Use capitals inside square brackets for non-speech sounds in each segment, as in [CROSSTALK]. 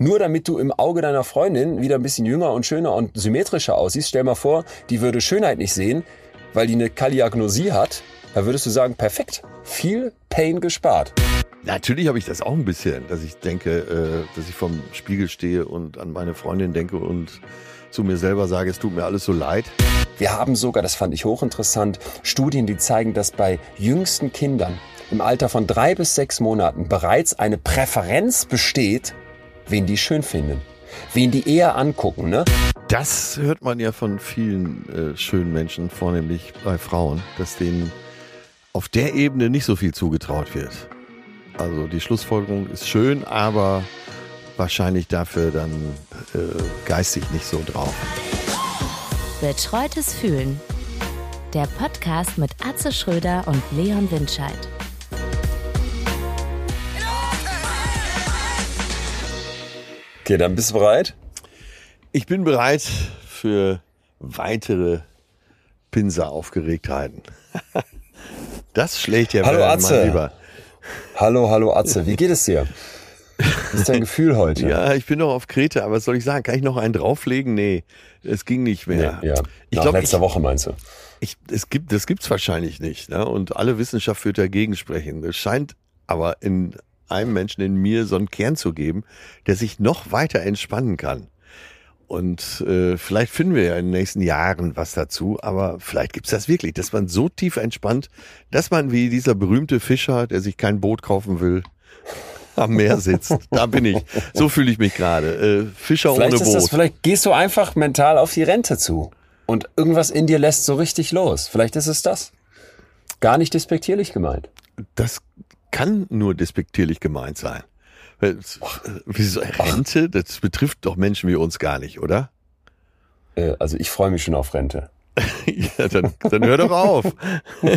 nur damit du im Auge deiner Freundin wieder ein bisschen jünger und schöner und symmetrischer aussiehst. Stell mal vor, die würde Schönheit nicht sehen, weil die eine Kaliagnosie hat. Da würdest du sagen, perfekt, viel Pain gespart. Natürlich habe ich das auch ein bisschen, dass ich denke, äh, dass ich vom Spiegel stehe und an meine Freundin denke und zu mir selber sage, es tut mir alles so leid. Wir haben sogar, das fand ich hochinteressant, Studien, die zeigen, dass bei jüngsten Kindern im Alter von drei bis sechs Monaten bereits eine Präferenz besteht, wen die schön finden, wen die eher angucken. Ne? Das hört man ja von vielen äh, schönen Menschen, vornehmlich bei Frauen, dass denen auf der Ebene nicht so viel zugetraut wird. Also die Schlussfolgerung ist schön, aber wahrscheinlich dafür dann äh, geistig nicht so drauf. Betreutes Fühlen. Der Podcast mit Atze Schröder und Leon Windscheid. Okay, dann bist du bereit? Ich bin bereit für weitere Pinseraufgeregtheiten. [LAUGHS] Das schlägt ja Hallo, Atze. Lieber. Hallo, hallo Atze, wie geht es dir? Was ist dein Gefühl heute? Ja, ich bin noch auf Kreta, aber was soll ich sagen? Kann ich noch einen drauflegen? Nee, es ging nicht mehr. Nee, ja. Ich Nach glaube, letzter ich, Woche meinst du? ich, es gibt, das gibt's wahrscheinlich nicht. Ne? Und alle Wissenschaft wird dagegen sprechen. Es scheint aber in einem Menschen in mir so einen Kern zu geben, der sich noch weiter entspannen kann. Und äh, vielleicht finden wir ja in den nächsten Jahren was dazu, aber vielleicht gibt's das wirklich, dass man so tief entspannt, dass man wie dieser berühmte Fischer, der sich kein Boot kaufen will, am Meer sitzt. [LAUGHS] Da bin ich. So fühle ich mich gerade. Äh, Fischer Vielleicht, ohne ist das, Boot. vielleicht gehst du einfach mental auf die Rente zu. Und irgendwas in dir lässt so richtig los. Vielleicht ist es das. Gar nicht despektierlich gemeint. Das kann nur despektierlich gemeint sein. Weil, äh, Wieso Rente? Das betrifft doch Menschen wie uns gar nicht, oder? Äh, Also ich freue mich schon auf Rente. [LAUGHS] ja, dann, dann hör doch auf. [LAUGHS]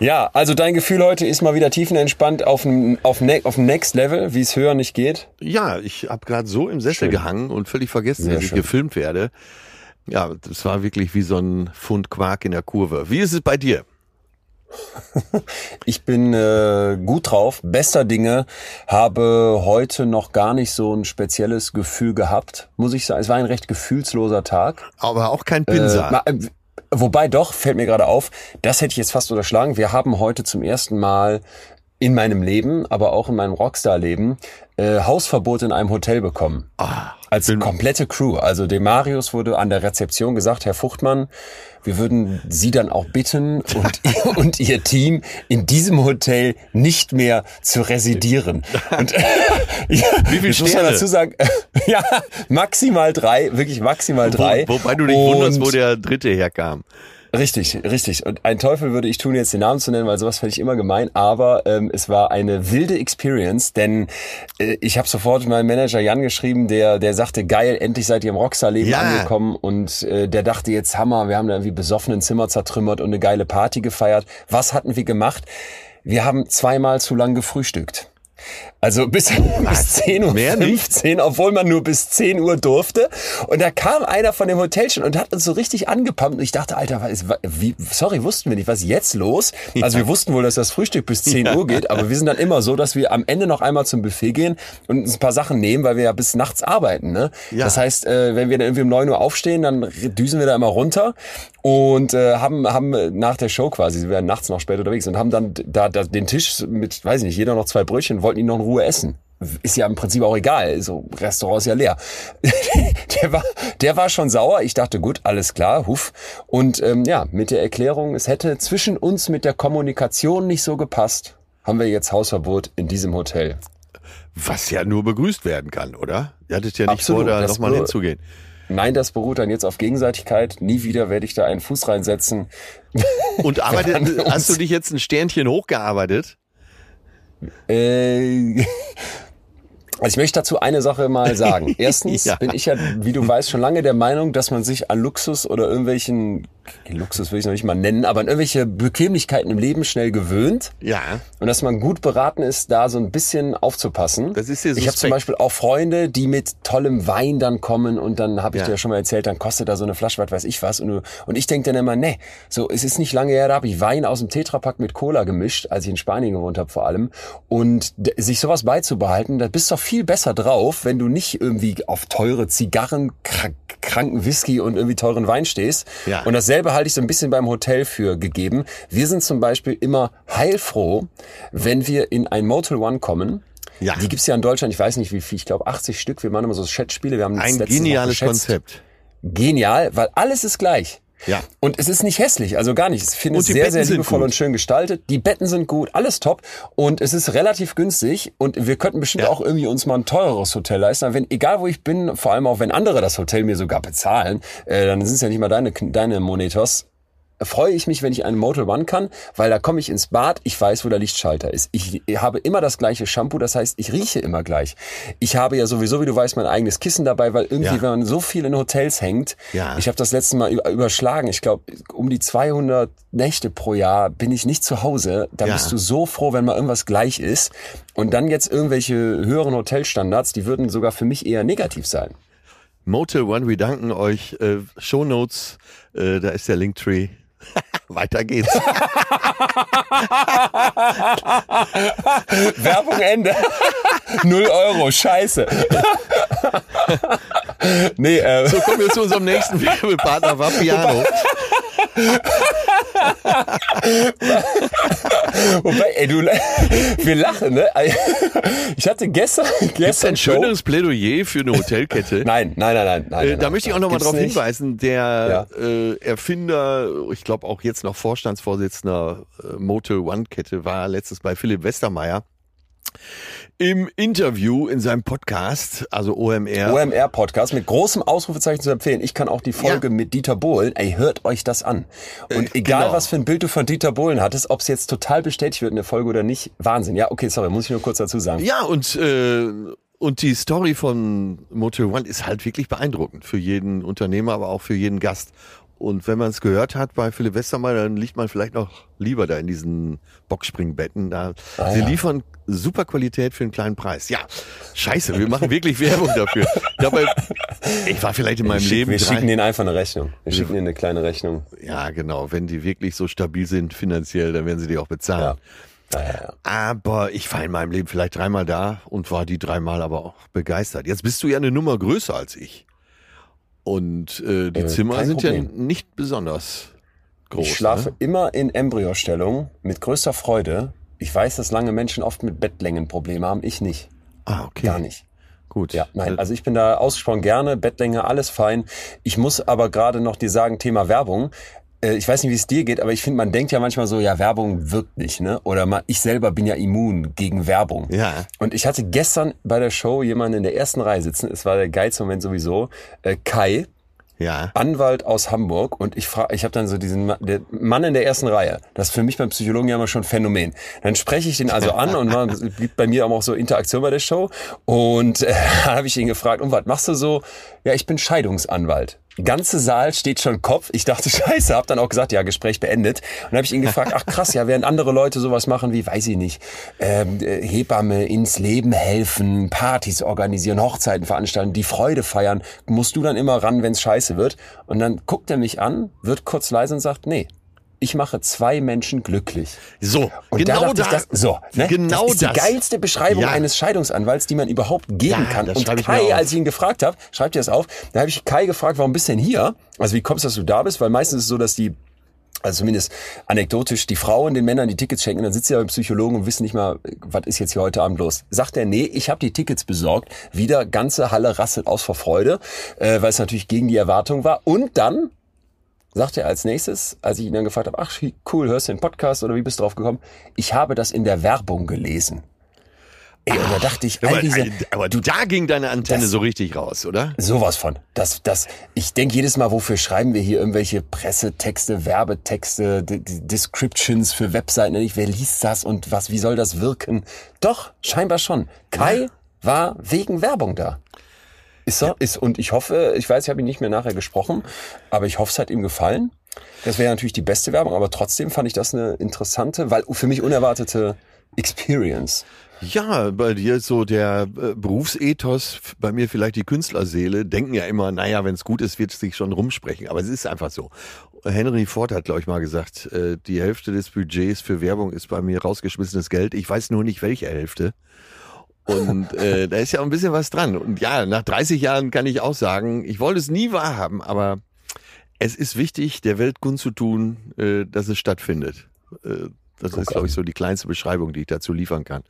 Ja, also dein Gefühl heute ist mal wieder tiefenentspannt auf dem, auf, ne, auf dem Next Level, wie es höher nicht geht. Ja, ich habe gerade so im Sessel Schön. gehangen und völlig vergessen, Sehr dass ich gefilmt werde. Ja, das war wirklich wie so ein Pfund Quark in der Kurve. Wie ist es bei dir? [LAUGHS] Ich bin äh, gut drauf, bester Dinge, habe heute noch gar nicht so ein spezielles Gefühl gehabt, muss ich sagen. Es war ein recht gefühlsloser Tag. Aber auch kein Pinsel. Äh, ma- äh, wobei doch, fällt mir gerade auf, das hätte ich jetzt fast unterschlagen. Wir haben heute zum ersten Mal in meinem Leben, aber auch in meinem Rockstar-Leben, äh, Hausverbot in einem Hotel bekommen. ah, Als komplette Crew. Also dem Marius wurde an der Rezeption gesagt, Herr Fuchtmann, wir würden Sie dann auch bitten und, [LAUGHS] [LAUGHS] und Ihr Team in diesem Hotel nicht mehr zu residieren. [LAUGHS] Und, ja, Wie viel jetzt muss man dazu sagen, ja, maximal drei, wirklich maximal drei. Wo, wobei du dich Und- wunderst, wo der dritte herkam. Richtig, richtig. Und ein Teufel würde ich tun, jetzt den Namen zu nennen, weil sowas fände ich immer gemein. Aber ähm, es war eine wilde Experience, denn äh, ich habe sofort meinem Manager Jan geschrieben, der der sagte, geil, endlich seid ihr im Rockstar-Leben Ja. angekommen. Und äh, der dachte jetzt, Hammer, wir haben da irgendwie besoffenen Zimmer zertrümmert und eine geile Party gefeiert. Was hatten wir gemacht? Wir haben zweimal zu lang gefrühstückt. Also bis, [LAUGHS] bis 10 Uhr Mehr nicht? 15, obwohl man nur bis 10 Uhr durfte. Und da kam einer von dem Hotel schon und hat uns so richtig angepumpt. Und ich dachte, Alter, was ist, wie, sorry, wussten wir nicht, was ist jetzt los? Also wir wussten wohl, dass das Frühstück bis 10 Uhr geht, aber wir sind dann immer so, dass wir am Ende noch einmal zum Buffet gehen und uns ein paar Sachen nehmen, weil wir ja bis nachts arbeiten. Ne? Ja. Das heißt, äh, wenn wir dann irgendwie um 9 Uhr aufstehen, dann düsen wir da immer runter und äh, haben, haben nach der Show quasi, wir werden nachts noch später unterwegs und haben dann da, da den Tisch mit, weiß ich nicht, jeder noch zwei Brötchen, wollten ihn noch in Ruhe essen. Ist ja im Prinzip auch egal, so Restaurant ist ja leer. [LAUGHS] der, war, der war schon sauer. Ich dachte, gut, alles klar, huf. Und ähm, ja, mit der Erklärung, es hätte zwischen uns mit der Kommunikation nicht so gepasst, haben wir jetzt Hausverbot in diesem Hotel. Was ja nur begrüßt werden kann, oder? Ihr hattet ja nicht Absolut, vor, da nochmal hinzugehen. Nein, das beruht dann jetzt auf Gegenseitigkeit. Nie wieder werde ich da einen Fuß reinsetzen. Und [LAUGHS] arbeitet, hast du dich jetzt ein Sternchen hochgearbeitet? Äh, also [LAUGHS] ich möchte dazu eine Sache mal sagen. [LAUGHS] Erstens Ja. bin ich ja, wie du weißt, schon lange der Meinung, dass man sich an Luxus oder irgendwelchen Luxus will ich noch nicht mal nennen, aber an irgendwelche Bequemlichkeiten im Leben schnell gewöhnt. Ja. Und dass man gut beraten ist, da so ein bisschen aufzupassen. Das ist dir Ich habe zum. Beispiel auch Freunde, die mit tollem Wein dann kommen und dann habe ich Ja. dir ja schon mal erzählt, dann kostet da so eine Flasche, was weiß ich was. Und, du, und ich denke dann immer, nee, so es ist nicht lange her, da habe ich Wein aus dem Tetrapack mit Cola gemischt, als ich in Spanien gewohnt habe vor allem. Und sich sowas beizubehalten, da bist du doch viel besser drauf, wenn du nicht irgendwie auf teure Zigarren, krank, kranken Whisky und irgendwie teuren Wein stehst. Ja. Und dasselbe halte ich so ein bisschen beim Hotel für gegeben. Wir sind zum Beispiel immer heilfroh, wenn wir in ein Motel One kommen. Ja. Die gibt's ja in Deutschland, ich weiß nicht wie viel, ich glaube 80 Stück. Wir machen immer so Chatspiele. Wir haben das Ein geniales. Konzept. Genial, weil alles ist gleich. Ja. Und es ist nicht hässlich, also gar nicht. Ich finde es sehr, Betten sehr liebevoll und schön gestaltet. Die Betten sind gut, alles top. Und es ist relativ günstig. Und wir könnten bestimmt Ja. auch irgendwie uns mal ein teureres Hotel leisten. Aber wenn, egal wo ich bin, vor allem auch wenn andere das Hotel mir sogar bezahlen, äh, dann sind es ja nicht mal deine, deine Monetos. Freue ich mich, wenn ich einen Motel One kann, weil da komme ich ins Bad, ich weiß, wo der Lichtschalter ist. Ich habe immer das gleiche Shampoo, das heißt, ich rieche immer gleich. Ich habe ja sowieso, wie du weißt, mein eigenes Kissen dabei, weil irgendwie, Ja. wenn man so viel in Hotels hängt, Ja. ich habe das letzte Mal über- überschlagen. Ich glaube, um die 200 Nächte pro Jahr bin ich nicht zu Hause. Da Ja. bist du so froh, wenn mal irgendwas gleich ist. Und dann jetzt irgendwelche höheren Hotelstandards, die würden sogar für mich eher negativ sein. Motel One, wir danken euch. Äh, Shownotes, äh, da ist der Linktree. Weiter geht's. [LAUGHS] Werbung Ende. [LAUGHS] Null Euro, scheiße. [LAUGHS] nee, äh, So kommen wir zu unserem nächsten Werbepartner, Vapiano. Wobei, ey, du, wir lachen, ne? Ich hatte gestern, Gibt's gestern ein schöneres Plädoyer für eine Hotelkette? [LAUGHS] Nein, nein, nein, nein. nein, Äh, da nein, möchte ich auch nein. noch mal Gibt's darauf nicht. hinweisen, der äh, Erfinder, ich glaube auch jetzt noch Vorstandsvorsitzender äh, Motel One Kette, war letztes bei Philipp Westermeier im Interview in seinem Podcast, also OMR. OMR-Podcast mit großem Ausrufezeichen zu empfehlen. Ich kann auch die Folge Ja. mit Dieter Bohlen, ey, hört euch das an. Und Äh, egal, genau. was für ein Bild du von Dieter Bohlen hattest, ob es jetzt total bestätigt wird in der Folge oder nicht, Wahnsinn. Ja, okay, sorry, muss ich nur kurz dazu sagen. Ja, und, äh, und die Story von Motel One ist halt wirklich beeindruckend für jeden Unternehmer, aber auch für jeden Gast. Und wenn man es gehört hat bei Philipp Westermeier, dann liegt man vielleicht noch lieber da in diesen Boxspringbetten. Da, Ah, sie ja. liefern super Qualität für einen kleinen Preis. Ja, scheiße, wir [LAUGHS] machen wirklich Werbung dafür. Dabei, ich war vielleicht in meinem wir, Leben wir drei, schicken denen einfach eine Rechnung. Wir schicken ihnen eine kleine Rechnung. Ja, genau. Wenn die wirklich so stabil sind finanziell, dann werden sie die auch bezahlen. Ja, ja. Aber ich war in meinem Leben vielleicht dreimal da und war die dreimal aber auch begeistert. Jetzt bist du ja eine Nummer größer als ich. Und äh, die Äh, Zimmer sind ja Problem. nicht besonders groß. Ich schlafe Ne? immer in Embryostellung mit größter Freude. Ich weiß, dass lange Menschen oft mit Bettlängenprobleme haben. Ich nicht. Ah, okay. Gar nicht. Gut. Ja, nein, Äh, also ich bin da ausgesprochen gerne, Bettlänge, alles fein. Ich muss aber gerade noch dir sagen, Thema Werbung. Äh, Ich weiß nicht, wie es dir geht, aber ich finde, man denkt ja manchmal so, ja, Werbung wirkt nicht, ne? Oder man, ich selber bin ja immun gegen Werbung. Ja. Und ich hatte gestern bei der Show jemanden in der ersten Reihe sitzen, es war der geilste Moment sowieso, äh, Kai, ja. Anwalt aus Hamburg und ich frage, ich habe dann so diesen der Mann in der ersten Reihe. Das ist für mich beim Psychologen ja immer schon ein Phänomen. Dann spreche ich den also an und man [LAUGHS] gibt bei mir auch so Interaktion bei der Show und äh, [LAUGHS] habe ich ihn gefragt, und was machst du so? Ja, ich bin Scheidungsanwalt. Ganze Saal steht schon Kopf. Ich dachte, [LAUGHS] scheiße, hab dann auch gesagt, ja, Gespräch beendet. Und habe ich ihn gefragt, ach krass, ja, während andere Leute sowas machen wie, weiß ich nicht, ähm, äh, Hebamme ins Leben helfen, Partys organisieren, Hochzeiten veranstalten, die Freude feiern, musst du dann immer ran, wenn's scheiße wird. Und dann guckt er mich an, wird kurz leise und sagt, nee, ich mache zwei Menschen glücklich. So, Und da genau ich, das. so, ne? Genau das ist die das. geilste Beschreibung Ja. eines Scheidungsanwalts, die man überhaupt geben Ja, kann. Und Kai, als ich ihn gefragt habe, schreibt ihr das auf, da habe ich Kai gefragt, warum bist du denn hier? Also wie kommst du, dass du da bist? Weil meistens ist es so, dass die also zumindest anekdotisch, die Frauen den Männern die Tickets schenken, dann sitzen sie ja beim Psychologen und wissen nicht mal, was ist jetzt hier heute Abend los. Sagt er, nee, ich habe die Tickets besorgt. Wieder ganze Halle rasselt aus vor Freude, äh, weil es natürlich gegen die Erwartung war. Und dann sagt er als nächstes, als ich ihn dann gefragt habe, ach cool, hörst du den Podcast oder wie bist du drauf gekommen? Ich habe das in der Werbung gelesen. Ey, und da dachte ich, all Aber, diese, aber da ging deine Antenne Das- so richtig raus, oder? Sowas von. Das, das, ich denke jedes Mal, wofür schreiben wir hier irgendwelche Pressetexte, Werbetexte, D Descriptions für Webseiten? Nicht, wer liest das und was, wie soll das wirken? Doch, scheinbar schon. Kai war wegen Werbung da. Ist so, ist, und ich hoffe, ich weiß, ich habe ihn nicht mehr nachher gesprochen, aber ich hoffe, es hat ihm gefallen. Das wäre natürlich die beste Werbung, aber trotzdem fand ich das eine interessante, weil für mich unerwartete Experience. Ja, bei dir so der äh, Berufsethos, bei mir vielleicht die Künstlerseele, denken ja immer, naja, wenn es gut ist, wird es sich schon rumsprechen. Aber es ist einfach so. Henry Ford hat, glaube ich, mal gesagt, äh, die Hälfte des Budgets für Werbung ist bei mir rausgeschmissenes Geld. Ich weiß nur nicht, welche Hälfte. Und äh, [LAUGHS] da ist ja auch ein bisschen was dran. Und ja, nach 30 Jahren kann ich auch sagen, ich wollte es nie wahrhaben, aber es ist wichtig, der Welt Gunst zu tun, äh, dass es stattfindet. Äh, das okay. ist, glaube ich, so die kleinste Beschreibung, die ich dazu liefern kann.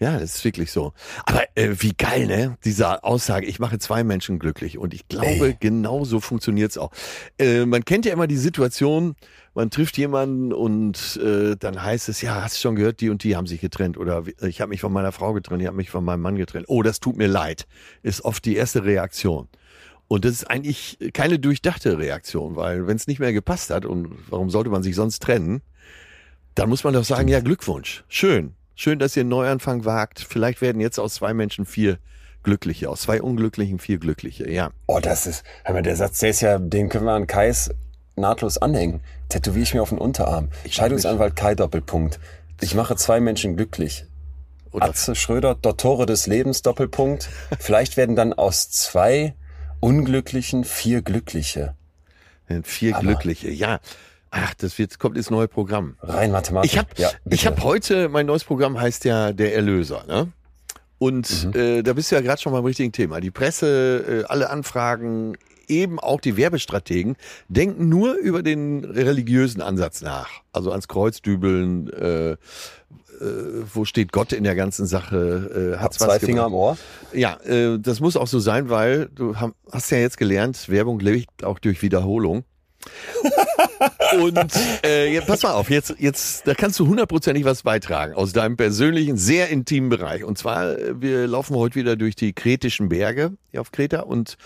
Ja, das ist wirklich so. Aber äh, wie geil, ne? Diese Aussage, ich mache zwei Menschen glücklich. Und ich glaube, Ey. genau so funktioniert's auch. Äh, man kennt ja immer die Situation, man trifft jemanden und äh, dann heißt es, ja, hast du schon gehört, die und die haben sich getrennt. Oder ich habe mich von meiner Frau getrennt, ich habe mich von meinem Mann getrennt. Oh, das tut mir leid. Ist oft die erste Reaktion. Und das ist eigentlich keine durchdachte Reaktion, weil wenn es nicht mehr gepasst hat und warum sollte man sich sonst trennen, dann muss man doch sagen, ja, Glückwunsch. Schön. Schön, dass ihr einen Neuanfang wagt. Vielleicht werden jetzt aus zwei Menschen vier Glückliche, aus zwei Unglücklichen vier Glückliche, ja. Oh, das ist, hör mal, der Satz, der ist ja, den können wir an Kais nahtlos anhängen. Tätowiere ich mir auf den Unterarm. Scheidungsanwalt Kai Doppelpunkt. Ich mache zwei Menschen glücklich. Oder Atze Schröder, Dottore des Lebens Doppelpunkt. [LAUGHS] Vielleicht werden dann aus zwei Unglücklichen vier Glückliche. Vier Aber Glückliche, ja. Ach, das wird, kommt ins neue Programm. Rein Mathematik. Ich habe ja, ich hab heute, mein neues Programm heißt ja Der Erlöser. Ne? Und mhm. äh, da bist du ja gerade schon beim richtigen Thema. Die Presse, äh, alle Anfragen, eben auch die Werbestrategen denken nur über den religiösen Ansatz nach. Also ans Kreuzdübeln, äh, äh, wo steht Gott in der ganzen Sache? Äh, hat zwei Finger am Ohr. Ja, äh, das muss auch so sein, weil du hast ja jetzt gelernt, Werbung lebt auch durch Wiederholung. [LAUGHS] Und äh, jetzt, pass mal auf, jetzt, jetzt, da kannst du hundertprozentig was beitragen aus deinem persönlichen, sehr intimen Bereich. Und zwar, äh, wir laufen heute wieder durch die kretischen Berge hier auf Kreta und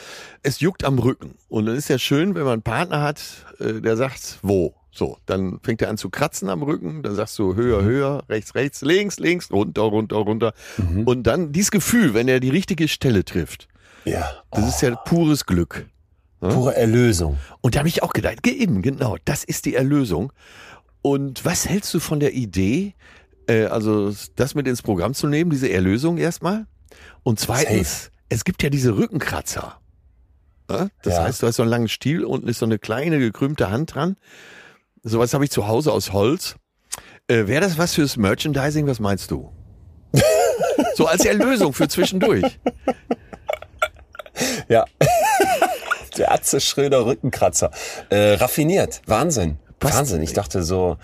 es juckt am Rücken. Und dann ist ja schön, wenn man einen Partner hat, äh, der sagt, wo? So, dann fängt er an zu kratzen am Rücken, dann sagst du höher, mhm. höher, rechts, rechts, links, links, runter, runter, runter. Mhm. Und dann dieses Gefühl, wenn er die richtige Stelle trifft. Ja. Oh. Das ist ja pures Glück. Pure Erlösung. Und da habe ich auch gedacht, eben, genau, das ist die Erlösung. Und was hältst du von der Idee, äh, also das mit ins Programm zu nehmen, diese Erlösung erstmal? Und zweitens, Safe. es gibt ja diese Rückenkratzer. Ja? Das ja. heißt, du hast so einen langen Stiel, unten ist so eine kleine gekrümmte Hand dran. Sowas habe ich zu Hause aus Holz. Äh, Wäre das was fürs Merchandising? Was meinst du? [LAUGHS] so als Erlösung für zwischendurch. Ja. Der Atze Schröder Rückenkratzer. Äh, raffiniert. Wahnsinn. Was? Wahnsinn. Ich dachte so,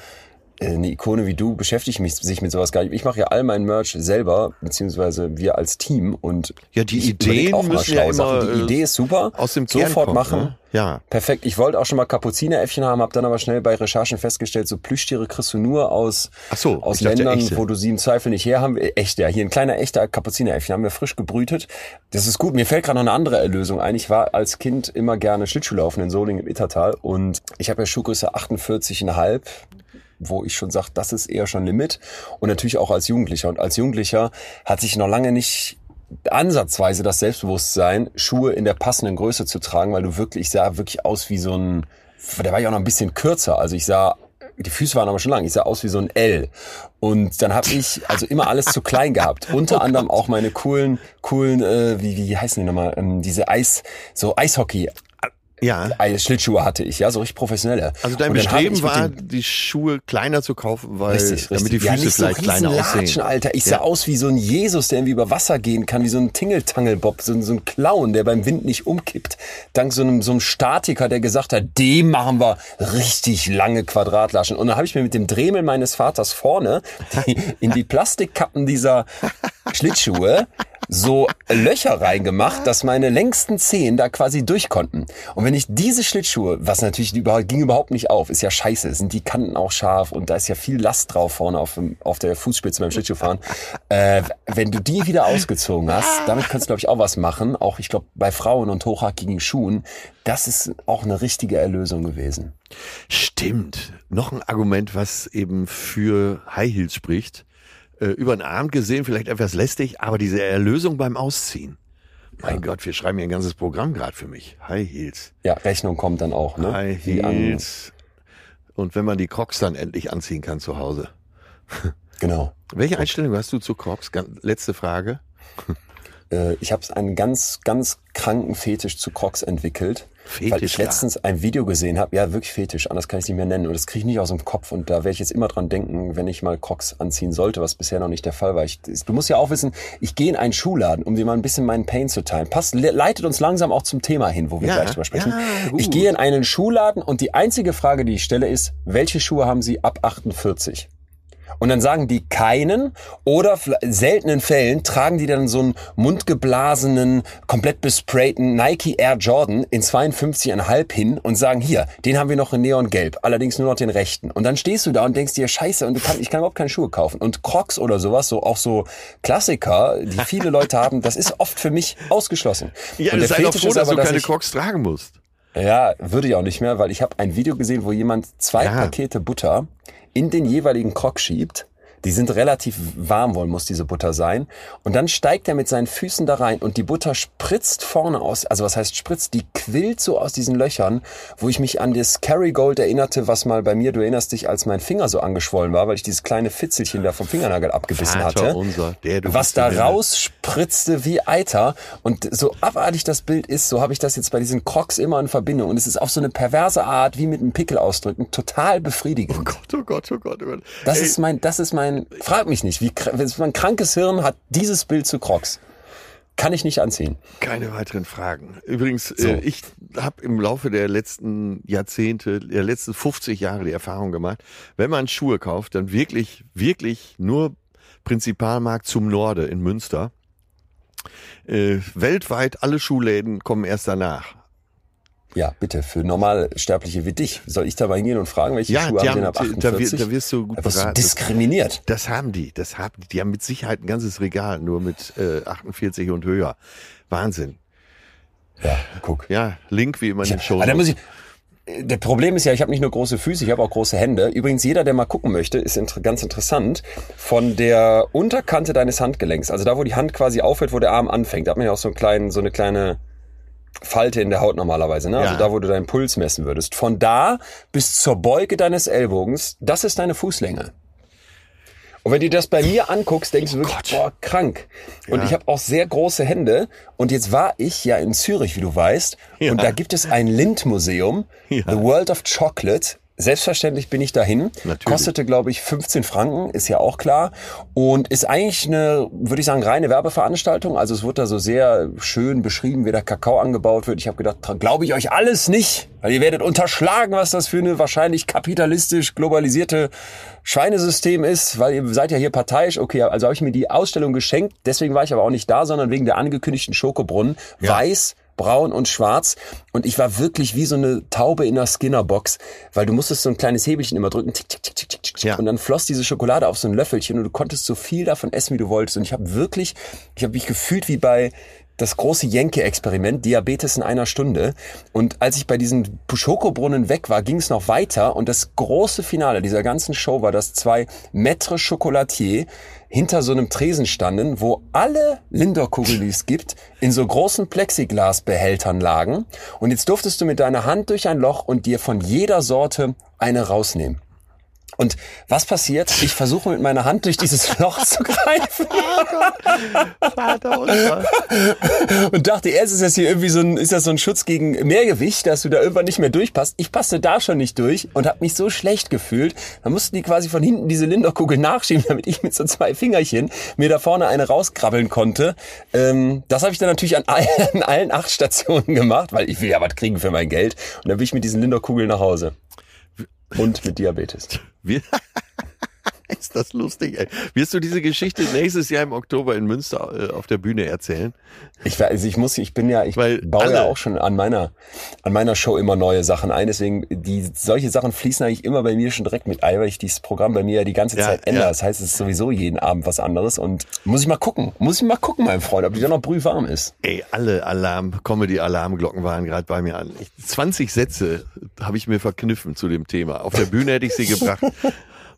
eine Ikone wie du beschäftigt mich sich mit sowas gar nicht. Ich mache ja all mein Merch selber, beziehungsweise wir als Team und ja, die Ideen auch müssen ja immer, Die Idee ist super. Aus dem Kern Sofort kommt, machen. Ne? Ja. Perfekt. Ich wollte auch schon mal Kapuzineräffchen haben, habe dann aber schnell bei Recherchen festgestellt, so Plüschtiere kriegst du nur aus, Ach so, aus Ländern, wo du sie im Zweifel nicht her haben. Echt, ja. Hier ein kleiner echter Kapuzineräffchen haben wir frisch gebrütet. Das ist gut. Mir fällt gerade noch eine andere Erlösung ein. Ich war als Kind immer gerne Schlittschuhlaufen in Solingen im Ittertal und ich habe ja Schuhgröße 48,5 wo ich schon sage, das ist eher schon Limit. Und natürlich auch als Jugendlicher. Und als Jugendlicher hat sich noch lange nicht ansatzweise das Selbstbewusstsein, Schuhe in der passenden Größe zu tragen, weil du wirklich, ich sah wirklich aus wie so ein, der war ja auch noch ein bisschen kürzer. Also ich sah die Füße waren aber schon lang. Ich sah aus wie so ein L. Und dann habe ich also immer alles zu klein gehabt. [LAUGHS] Unter oh anderem auch meine coolen, coolen, äh, wie, wie heißen die nochmal? Ähm, diese Eis, so Eishockey ja. Schlittschuhe hatte ich, ja, so richtig professionelle. Also dein Bestreben war, die Schuhe kleiner zu kaufen, weil richtig, damit die Füße ja, nicht vielleicht so kleiner Latschen, aussehen. Alter. Ich sah ja. aus wie so ein Jesus, der irgendwie über Wasser gehen kann, wie so ein Tingeltangelbob, so, so ein Clown, der beim Wind nicht umkippt. Dank so einem, so einem Statiker, der gesagt hat, dem machen wir richtig lange Quadratlaschen. Und dann habe ich mir mit dem Dremel meines Vaters vorne die, in die Plastikkappen dieser Schlittschuhe so Löcher reingemacht, dass meine längsten Zehen da quasi durch konnten. Und wenn ich diese Schlittschuhe, was natürlich überhaupt, ging überhaupt nicht auf, ist ja scheiße, sind die Kanten auch scharf und da ist ja viel Last drauf vorne auf, dem, auf der Fußspitze beim Schlittschuhfahren. [LAUGHS] Äh, wenn du die wieder ausgezogen hast, damit kannst du glaube ich auch was machen. Auch ich glaube bei Frauen und hochhackigen Schuhen, das ist auch eine richtige Erlösung gewesen. Stimmt. Noch ein Argument, was eben für High Heels spricht äh, über den Abend gesehen, vielleicht etwas lästig, aber diese Erlösung beim Ausziehen. Mein ja. Gott, wir schreiben hier ein ganzes Programm gerade für mich. High Heels. Ja, Rechnung kommt dann auch, ne? High Heels. und wenn man die Crocs dann endlich anziehen kann zu Hause. [LAUGHS] Genau. Welche Einstellung hast du zu Crocs? Letzte Frage. Äh, ich habe einen ganz, ganz kranken Fetisch zu Crocs entwickelt. Fetisch, weil ich ja. letztens ein Video gesehen habe, ja wirklich Fetisch, anders kann ich es nicht mehr nennen. Und das kriege ich nicht aus dem Kopf. Und da werde ich jetzt immer dran denken, wenn ich mal Crocs anziehen sollte, was bisher noch nicht der Fall war. Ich, du musst ja auch wissen, ich gehe in einen Schuhladen, um dir mal ein bisschen meinen Pain zu teilen. Passt, le- leitet uns langsam auch zum Thema hin, wo wir Ja, gleich drüber sprechen. ja, ich gehe in einen Schuhladen und die einzige Frage, die ich stelle, ist, welche Schuhe haben Sie ab 48? Und dann sagen die keinen oder seltenen Fällen tragen die dann so einen mundgeblasenen, komplett besprayten Nike Air Jordan in 52,5 hin und sagen, hier, den haben wir noch in Neongelb, allerdings nur noch den rechten. Und dann stehst du da und denkst dir, scheiße, und du kann, ich kann überhaupt keine Schuhe kaufen. Und Crocs oder sowas, so auch so Klassiker, die [LAUGHS] viele Leute haben, das ist oft für mich ausgeschlossen. Ja, und der sei doch Fetisch froh, ist dass aber, du keine ich- Crocs tragen musst. ja, würde ich auch nicht mehr, weil ich habe ein Video gesehen, wo jemand zwei Ja. Pakete Butter in den jeweiligen Krog schiebt. Die sind relativ warm wohl, muss diese Butter sein. Und dann steigt er mit seinen Füßen da rein und die Butter spritzt vorne aus. Also was heißt spritzt? Die quillt so aus diesen Löchern, wo ich mich an das Kerrygold erinnerte, was mal bei mir, du erinnerst dich, als mein Finger so angeschwollen war, weil ich dieses kleine Fitzelchen da vom Fingernagel abgebissen Vater hatte unser, was da rausspritzte wie Eiter. Und so abartig das Bild ist, so habe ich das jetzt bei diesen Crocs immer in Verbindung. Und es ist auf so eine perverse Art, wie mit einem Pickel ausdrücken, total befriedigend. Oh Gott, oh Gott, oh Gott, oh Gott. Das Ey, ist mein, das ist mein, frag mich nicht, wie, mein krankes Hirn hat dieses Bild zu Crocs. Kann ich nicht anziehen. Keine weiteren Fragen. Übrigens, So. äh, ich habe im Laufe der letzten Jahrzehnte, der letzten 50 Jahre die Erfahrung gemacht, wenn man Schuhe kauft, dann wirklich, wirklich nur Prinzipalmarkt zum Norde in Münster. Äh, weltweit alle Schuhläden kommen erst danach. Ja, bitte, für Normalsterbliche wie dich. Soll ich da mal hingehen und fragen, welche Ja, Schuhe die haben denn ab da, 48? wir- da wirst du gut da wirst du diskriminiert. Das haben die, das haben die. Die haben mit Sicherheit ein ganzes Regal nur mit äh, 48 und höher. Wahnsinn. Ja, guck. Ja, Link wie immer in den Show. Aber da muss ich, der Problem ist ja, ich habe nicht nur große Füße, ich habe auch große Hände. Übrigens, jeder, der mal gucken möchte, ist inter ganz interessant. Von der Unterkante deines Handgelenks, also da, wo die Hand quasi aufhört, wo der Arm anfängt, da hat man ja auch so, einen kleinen, so eine kleine Falte in der Haut normalerweise, ne? Also Ja. da, wo du deinen Puls messen würdest. Von da bis zur Beuge deines Ellbogens, das ist deine Fußlänge. Und wenn du das bei mir anguckst, denkst du wirklich, boah, krank. Und Ja. ich habe auch sehr große Hände. Und jetzt war ich ja in Zürich, wie du weißt. Ja. Und da gibt es ein Lind-Museum, Ja. The World of Chocolate. Selbstverständlich bin ich dahin. Natürlich. Kostete, glaube ich, 15 Franken, ist ja auch klar. Und ist eigentlich eine, würde ich sagen, reine Werbeveranstaltung. Also es wurde da so sehr schön beschrieben, wie der Kakao angebaut wird. Ich habe gedacht, glaube ich euch alles nicht, weil ihr werdet unterschlagen, was das für eine wahrscheinlich kapitalistisch globalisierte Schweinesystem ist, weil ihr seid ja hier parteiisch. Okay, also habe ich mir die Ausstellung geschenkt. Deswegen war ich aber auch nicht da, sondern wegen der angekündigten Schokobrunnen. Ja. Weiß, braun und schwarz. Und ich war wirklich wie so eine Taube in einer Skinnerbox, weil du musstest so ein kleines Hebelchen immer drücken, tick, tick, tick, tick, tick, tick, Ja. und dann floss diese Schokolade auf so ein Löffelchen und du konntest so viel davon essen, wie du wolltest. Und ich habe wirklich, ich habe mich gefühlt wie bei das große Jenke-Experiment, Diabetes in einer Stunde. Und als ich bei diesen Schokobrunnen weg war, ging es noch weiter. Und das große Finale dieser ganzen Show war, dass zwei Maître Chocolatier hinter so einem Tresen standen, wo alle Lindor-Kugeln, die es gibt, in so großen Plexiglasbehältern lagen. Und jetzt durftest du mit deiner Hand durch ein Loch und dir von jeder Sorte eine rausnehmen. Und was passiert? Ich versuche mit meiner Hand durch dieses Loch zu greifen [LAUGHS] Vater unser. und dachte, erst ist das hier irgendwie so ein, ist das so ein Schutz gegen Mehrgewicht, dass du da irgendwann nicht mehr durchpasst. Ich passte da schon nicht durch und habe mich so schlecht gefühlt. Da mussten die quasi von hinten diese Linderkugel nachschieben, damit ich mit so zwei Fingerchen mir da vorne eine rauskrabbeln konnte. Ähm, das habe ich dann natürlich an allen, [LAUGHS] an allen acht Stationen gemacht, weil ich will ja was kriegen für mein Geld. Und dann bin ich mit diesen Linderkugeln nach Hause. Und mit Diabetes. Wir [LAUGHS] [LAUGHS] ist das lustig, ey. Wirst du diese Geschichte nächstes Jahr im Oktober in Münster äh, auf der Bühne erzählen? Ich, weiß, also ich muss, ich bin ja, ich Weil baue alle- ja auch schon an meiner, an meiner Show immer neue Sachen ein. Deswegen, die, solche Sachen fließen eigentlich immer bei mir schon direkt mit ein, weil ich dieses Programm bei mir ja die ganze Ja, Zeit ändere. ja. Das heißt, es ist sowieso jeden Abend was anderes und muss ich mal gucken, muss ich mal gucken, mein Freund, ob die dann noch brühwarm ist. Ey, alle Alarm, Comedy-Alarmglocken waren gerade bei mir an. Ich, 20 Sätze habe ich mir verkniffen zu dem Thema. Auf der Bühne hätte ich sie gebracht.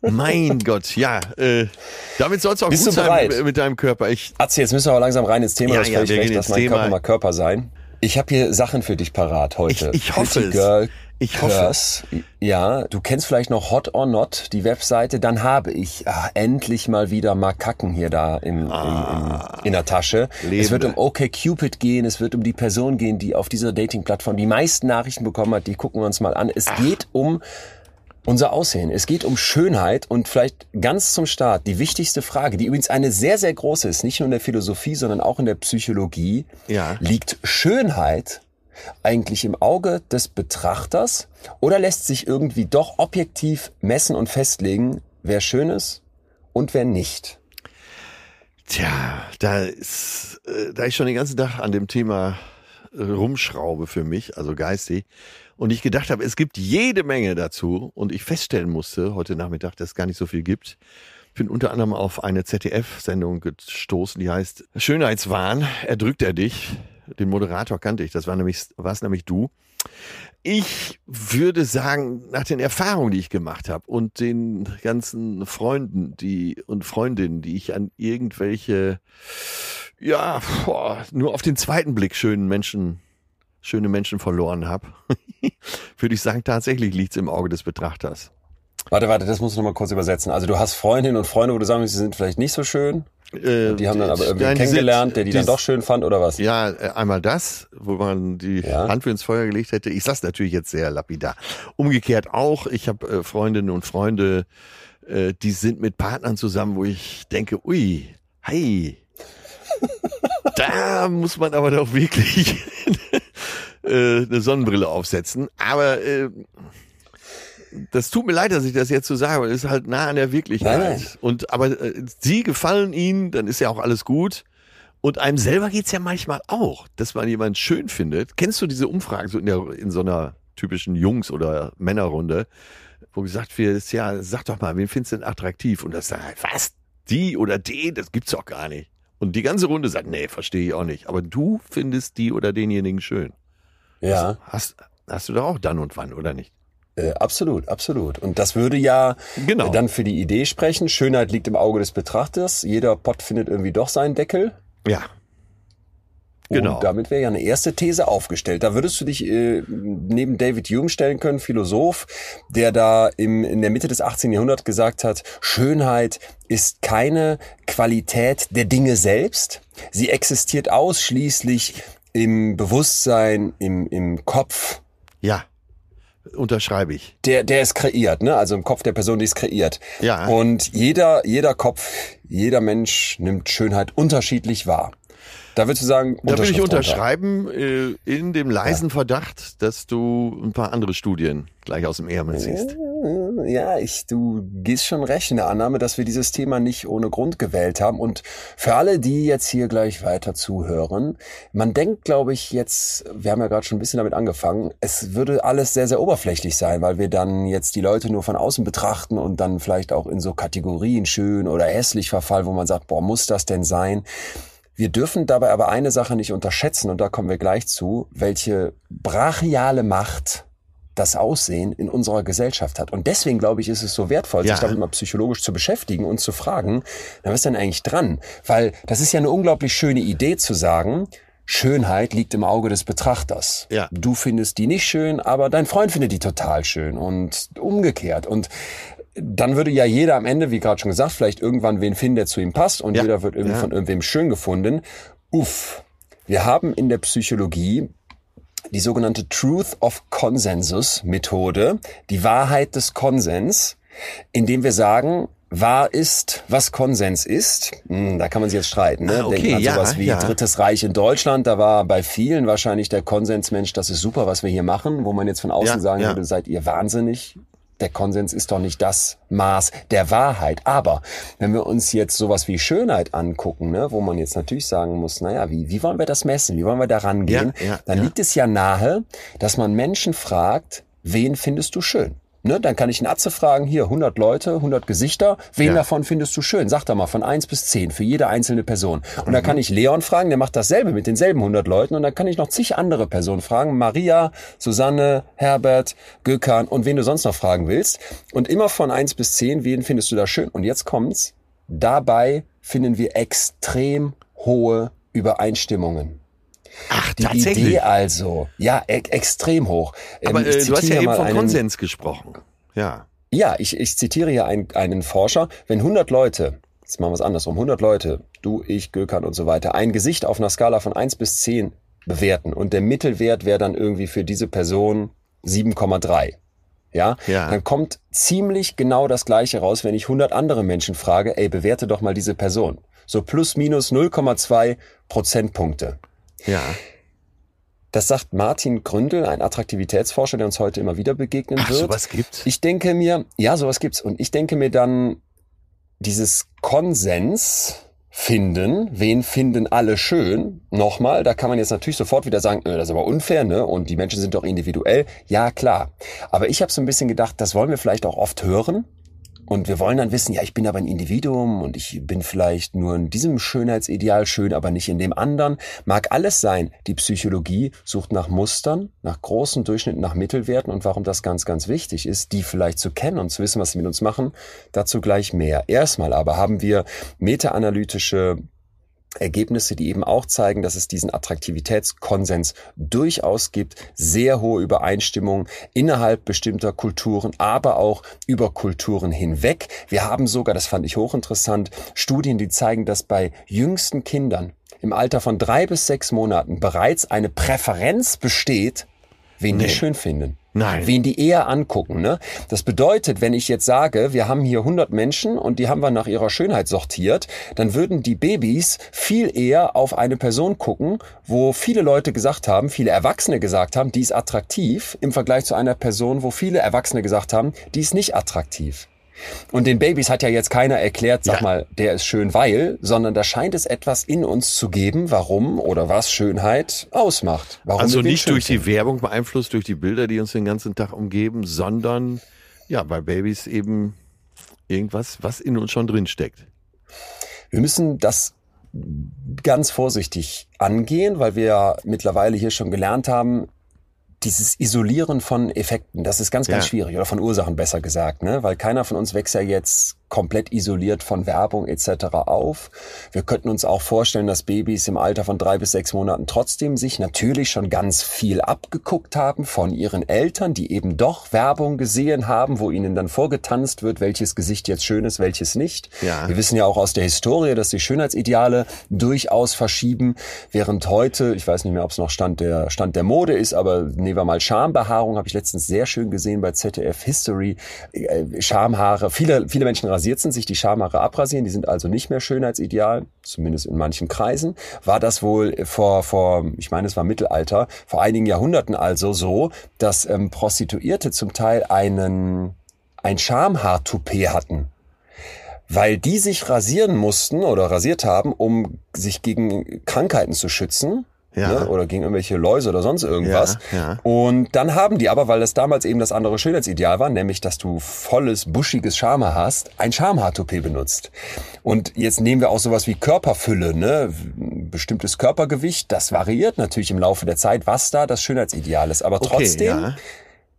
Mein [LAUGHS] Gott, ja. Äh, damit soll es auch Bist gut du sein bereit? mit, deinem Körper. Ich, Atze, jetzt müssen wir aber langsam rein ins Thema. Ja, das ja, wir recht, gehen dass mein Thema. Körper mal Körper sein. Ich habe hier Sachen für dich parat heute. Ich- ich hoffe Pretty es. Girl Ich hoffe. Curse. Ja, du kennst vielleicht noch Hot or Not, die Webseite. Dann habe ich ah, endlich mal wieder Makaken hier da im, im, im, in der Tasche. Es Lebende. wird um OkCupid gehen, es wird um die Person gehen, die auf dieser Dating-Plattform die meisten Nachrichten bekommen hat. Die gucken wir uns mal an. Es geht um unser Aussehen. Es geht um Schönheit und vielleicht ganz zum Start die wichtigste Frage, die übrigens eine sehr, sehr große ist, nicht nur in der Philosophie, sondern auch in der Psychologie. Ja. Liegt Schönheit eigentlich im Auge des Betrachters oder lässt sich irgendwie doch objektiv messen und festlegen, wer schön ist und wer nicht? Tja, da ist, äh, da ich schon den ganzen Tag an dem Thema äh, rumschraube für mich, also geistig, und ich gedacht habe, es gibt jede Menge dazu und ich feststellen musste heute Nachmittag, dass es gar nicht so viel gibt. Ich bin unter anderem auf eine ZDF-Sendung gestoßen, die heißt Schönheitswahn, erdrückt er dich. Den Moderator kannte ich, das war nämlich, war's nämlich du. Ich würde sagen, nach den Erfahrungen, die ich gemacht habe und den ganzen Freunden, die und Freundinnen, die ich an irgendwelche, ja, boah, nur auf den zweiten Blick schönen Menschen, schöne Menschen verloren habe, [LAUGHS] würde ich sagen, tatsächlich liegt's im Auge des Betrachters. Warte, warte, das muss ich noch mal kurz übersetzen. Also du hast Freundinnen und Freunde, wo du sagen, sie sind vielleicht nicht so schön. Äh, Die haben dann aber irgendwie nein, kennengelernt, sind- der die, dann doch schön fand oder was? Ja, äh, einmal das, wo man die Ja. Hand für ins Feuer gelegt hätte. Ich sag's natürlich jetzt sehr lapidar. Umgekehrt auch. Ich habe äh, Freundinnen und Freunde, äh, die sind mit Partnern zusammen, wo ich denke, ui, hey, [LAUGHS] da muss man aber doch wirklich [LAUGHS] äh, eine Sonnenbrille aufsetzen. Aber äh, das tut mir leid, dass ich das jetzt so sage, aber es ist halt nah an der Wirklichkeit. Nein, nein. Und aber äh, sie gefallen ihnen, dann ist ja auch alles gut. Und einem selber geht's ja manchmal auch, dass man jemanden schön findet. Kennst du diese Umfragen so in, der, in so einer typischen Jungs- oder Männerrunde, wo gesagt wird, ja, sag doch mal, wen findest du denn attraktiv? Und das sagt, was? Die oder den? Das gibt's doch gar nicht. Und die ganze Runde sagt, nee, verstehe ich auch nicht. Aber du findest die oder denjenigen schön. Ja. Hast, hast du doch auch dann und wann, oder nicht? Äh, absolut, absolut. Und das würde ja Genau. äh, dann für die Idee sprechen. Schönheit liegt im Auge des Betrachters. Jeder Pott findet irgendwie doch seinen Deckel. Ja. Genau. Und damit wäre ja eine erste These aufgestellt. Da würdest du dich äh, neben David Hume stellen können, Philosoph, der da im, in der Mitte des 18. Jahrhunderts gesagt hat, Schönheit ist keine Qualität der Dinge selbst. Sie existiert ausschließlich im Bewusstsein, im, im Kopf Ja. Unterschreibe ich. der, der ist kreiert, ne? Also im Kopf der Person, die ist kreiert. Ja. Und jeder, jeder Kopf, jeder Mensch nimmt Schönheit unterschiedlich wahr. Da würdest du sagen, Da will ich unterschreiben, äh, in dem leisen Verdacht, dass du ein paar andere Studien gleich aus dem Ärmel ziehst. Ja, ich, du gehst schon recht in der Annahme, dass wir dieses Thema nicht ohne Grund gewählt haben. Und für alle, die jetzt hier gleich weiter zuhören, man denkt, glaube ich, jetzt, wir haben ja gerade schon ein bisschen damit angefangen, es würde alles sehr, sehr oberflächlich sein, weil wir dann jetzt die Leute nur von außen betrachten und dann vielleicht auch in so Kategorien schön oder hässlich verfallen, wo man sagt, boah, muss das denn sein? Wir dürfen dabei aber eine Sache nicht unterschätzen, und da kommen wir gleich zu, welche brachiale Macht das Aussehen in unserer Gesellschaft hat. Und deswegen, glaube ich, ist es so wertvoll, Ja. sich damit mal psychologisch zu beschäftigen und zu fragen, na, was ist denn eigentlich dran? Weil das ist ja eine unglaublich schöne Idee zu sagen, Schönheit liegt im Auge des Betrachters. Ja. Du findest die nicht schön, aber dein Freund findet die total schön und umgekehrt. Und dann würde ja jeder am Ende, wie gerade schon gesagt, vielleicht irgendwann wen finden, der zu ihm passt und Ja. jeder wird irgendwie Ja. von irgendwem schön gefunden. Uff. Wir haben in der Psychologie die sogenannte Truth of Consensus Methode, die Wahrheit des Konsens, indem wir sagen, wahr ist, was Konsens ist. Hm, da kann man sich jetzt streiten. Ne? Ah, okay, Denken an ja, sowas wie ja. Drittes Reich in Deutschland. Da war bei vielen wahrscheinlich der Konsensmensch, das ist super, was wir hier machen, wo man jetzt von außen Ja, sagen ja. würde, seid ihr wahnsinnig. Der Konsens ist doch nicht das Maß der Wahrheit. Aber wenn wir uns jetzt sowas wie Schönheit angucken, ne, wo man jetzt natürlich sagen muss, naja, wie, wie wollen wir das messen? Wie wollen wir da rangehen? Ja, ja, dann ja. liegt es ja nahe, dass man Menschen fragt, wen findest du schön? Ne, dann kann ich einen Atze fragen, hier 100 Leute, 100 Gesichter, wen Ja. davon findest du schön? Sag doch mal von 1 bis 10 für jede einzelne Person. Und Mhm. dann kann ich Leon fragen, der macht dasselbe mit denselben 100 Leuten und dann kann ich noch zig andere Personen fragen, Maria, Susanne, Herbert, Gökhan und wen du sonst noch fragen willst. Und immer von 1 bis 10, wen findest du da schön? Und jetzt kommt's, dabei finden wir extrem hohe Übereinstimmungen. Ach, Die tatsächlich. Idee also, ja, e extrem hoch. Aber Ähm, ich äh, du hast ja eben von einen- Konsens gesprochen. Ja. Ja, ich, ich zitiere hier einen, einen Forscher. Wenn 100 Leute, jetzt machen wir es andersrum, 100 Leute, du, ich, Gökhan und so weiter, ein Gesicht auf einer Skala von 1 bis 10 bewerten und der Mittelwert wäre dann irgendwie für diese Person 7,3. Ja, Ja. dann kommt ziemlich genau das Gleiche raus, wenn ich 100 andere Menschen frage, ey, bewerte doch mal diese Person. So plus minus 0,2 Prozentpunkte. Ja. Das sagt Martin Gründel, ein Attraktivitätsforscher, der uns heute immer wieder begegnen Ach, wird. sowas gibt's. Ich denke mir, ja, sowas gibt's. Und ich denke mir dann, dieses Konsens finden, wen finden alle schön? Nochmal, da kann man jetzt natürlich sofort wieder sagen, äh, das ist aber unfair, ne? Und die Menschen sind doch individuell. Ja, klar. Aber ich habe so ein bisschen gedacht, das wollen wir vielleicht auch oft hören. Und wir wollen dann wissen, ja, ich bin aber ein Individuum und ich bin vielleicht nur in diesem Schönheitsideal schön, aber nicht in dem anderen. Mag alles sein. Die Psychologie sucht nach Mustern, nach großen Durchschnitten, nach Mittelwerten und warum das ganz, ganz wichtig ist, die vielleicht zu kennen und zu wissen, was sie mit uns machen. Dazu gleich mehr. Erstmal aber haben wir meta-analytische Ergebnisse, die eben auch zeigen, dass es diesen Attraktivitätskonsens durchaus gibt, sehr hohe Übereinstimmung innerhalb bestimmter Kulturen, aber auch über Kulturen hinweg. Wir haben sogar, das fand ich hochinteressant, Studien, die zeigen, dass bei jüngsten Kindern im Alter von drei bis sechs Monaten bereits eine Präferenz besteht, wen Nee. die schön finden. Nein. Wen die eher angucken. Ne? Das bedeutet, wenn ich jetzt sage, wir haben hier 100 Menschen und die haben wir nach ihrer Schönheit sortiert, dann würden die Babys viel eher auf eine Person gucken, wo viele Leute gesagt haben, viele Erwachsene gesagt haben, die ist attraktiv, im Vergleich zu einer Person, wo viele Erwachsene gesagt haben, die ist nicht attraktiv. Und den Babys hat ja jetzt keiner erklärt, sag Ja. mal, der ist schön, weil, sondern da scheint es etwas in uns zu geben, warum oder was Schönheit ausmacht. Warum Also nicht durch die finden. Werbung beeinflusst, durch die Bilder, die uns den ganzen Tag umgeben, sondern ja, bei Babys eben irgendwas, was in uns schon drin steckt. Wir müssen das ganz vorsichtig angehen, weil wir ja mittlerweile hier schon gelernt haben, dieses Isolieren von Effekten, das ist ganz, ganz Ja. schwierig oder von Ursachen besser gesagt, ne? Weil keiner von uns wächst ja jetzt komplett isoliert von Werbung etc. auf. Wir könnten uns auch vorstellen, dass Babys im Alter von drei bis sechs Monaten trotzdem sich natürlich schon ganz viel abgeguckt haben von ihren Eltern, die eben doch Werbung gesehen haben, wo ihnen dann vorgetanzt wird, welches Gesicht jetzt schön ist, welches nicht. Ja. Wir wissen ja auch aus der Historie, dass die Schönheitsideale durchaus verschieben, während heute, ich weiß nicht mehr, ob es noch Stand der, Stand der Mode ist, aber nehmen wir mal Schambehaarung, habe ich letztens sehr schön gesehen bei ZDF History. Äh, Schamhaare, viele, viele Menschen rasiert sich die Schamhaare abrasieren, die sind also nicht mehr Schönheitsideal, zumindest in manchen Kreisen. War das wohl vor, vor, ich meine, es war Mittelalter, vor einigen Jahrhunderten also so, dass ähm, Prostituierte zum Teil einen, ein Schamhaartoupet hatten weil die sich rasieren mussten oder rasiert haben, um sich gegen Krankheiten zu schützen. Ja. Ne, oder gegen irgendwelche Läuse oder sonst irgendwas. Ja, ja. Und dann haben die aber, weil das damals eben das andere Schönheitsideal war, nämlich dass du volles, buschiges Schamhaar hast, ein Schamhaartoupet benutzt. Und jetzt nehmen wir auch sowas wie Körperfülle, ne? Bestimmtes Körpergewicht, das variiert natürlich im Laufe der Zeit, was da das Schönheitsideal ist. Aber Okay, trotzdem.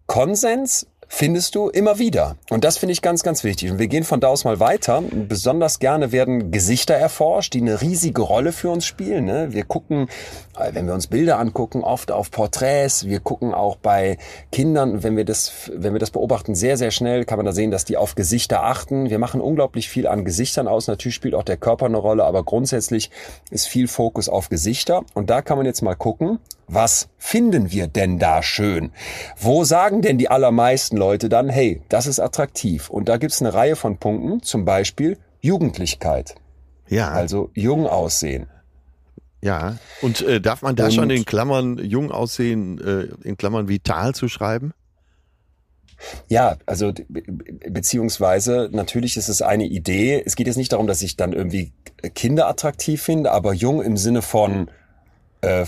Konsens findest du immer wieder. Und das finde ich ganz, ganz wichtig. Und wir gehen von da aus mal weiter. Besonders gerne werden Gesichter erforscht, die eine riesige Rolle für uns spielen. Ne? Wir gucken, äh, wenn wir uns Bilder angucken, oft auf Porträts. Wir gucken auch bei Kindern, wenn wir das, wenn wir das beobachten, sehr, sehr schnell kann man da sehen, dass die auf Gesichter achten. Wir machen unglaublich viel an Gesichtern aus. Natürlich spielt auch der Körper eine Rolle, aber grundsätzlich ist viel Fokus auf Gesichter. Und da kann man jetzt mal gucken, was finden wir denn da schön? Wo sagen denn die allermeisten Leute dann, hey, das ist attraktiv? Und da gibt's eine Reihe von Punkten, zum Beispiel Jugendlichkeit, Ja, also jung aussehen. ja. Und äh, darf man da Und- schon in Klammern jung aussehen, äh, in Klammern vital zu schreiben? Ja, also be- be- beziehungsweise natürlich ist es eine Idee. Es geht jetzt nicht darum, dass ich dann irgendwie Kinder attraktiv finde, aber jung im Sinne von äh,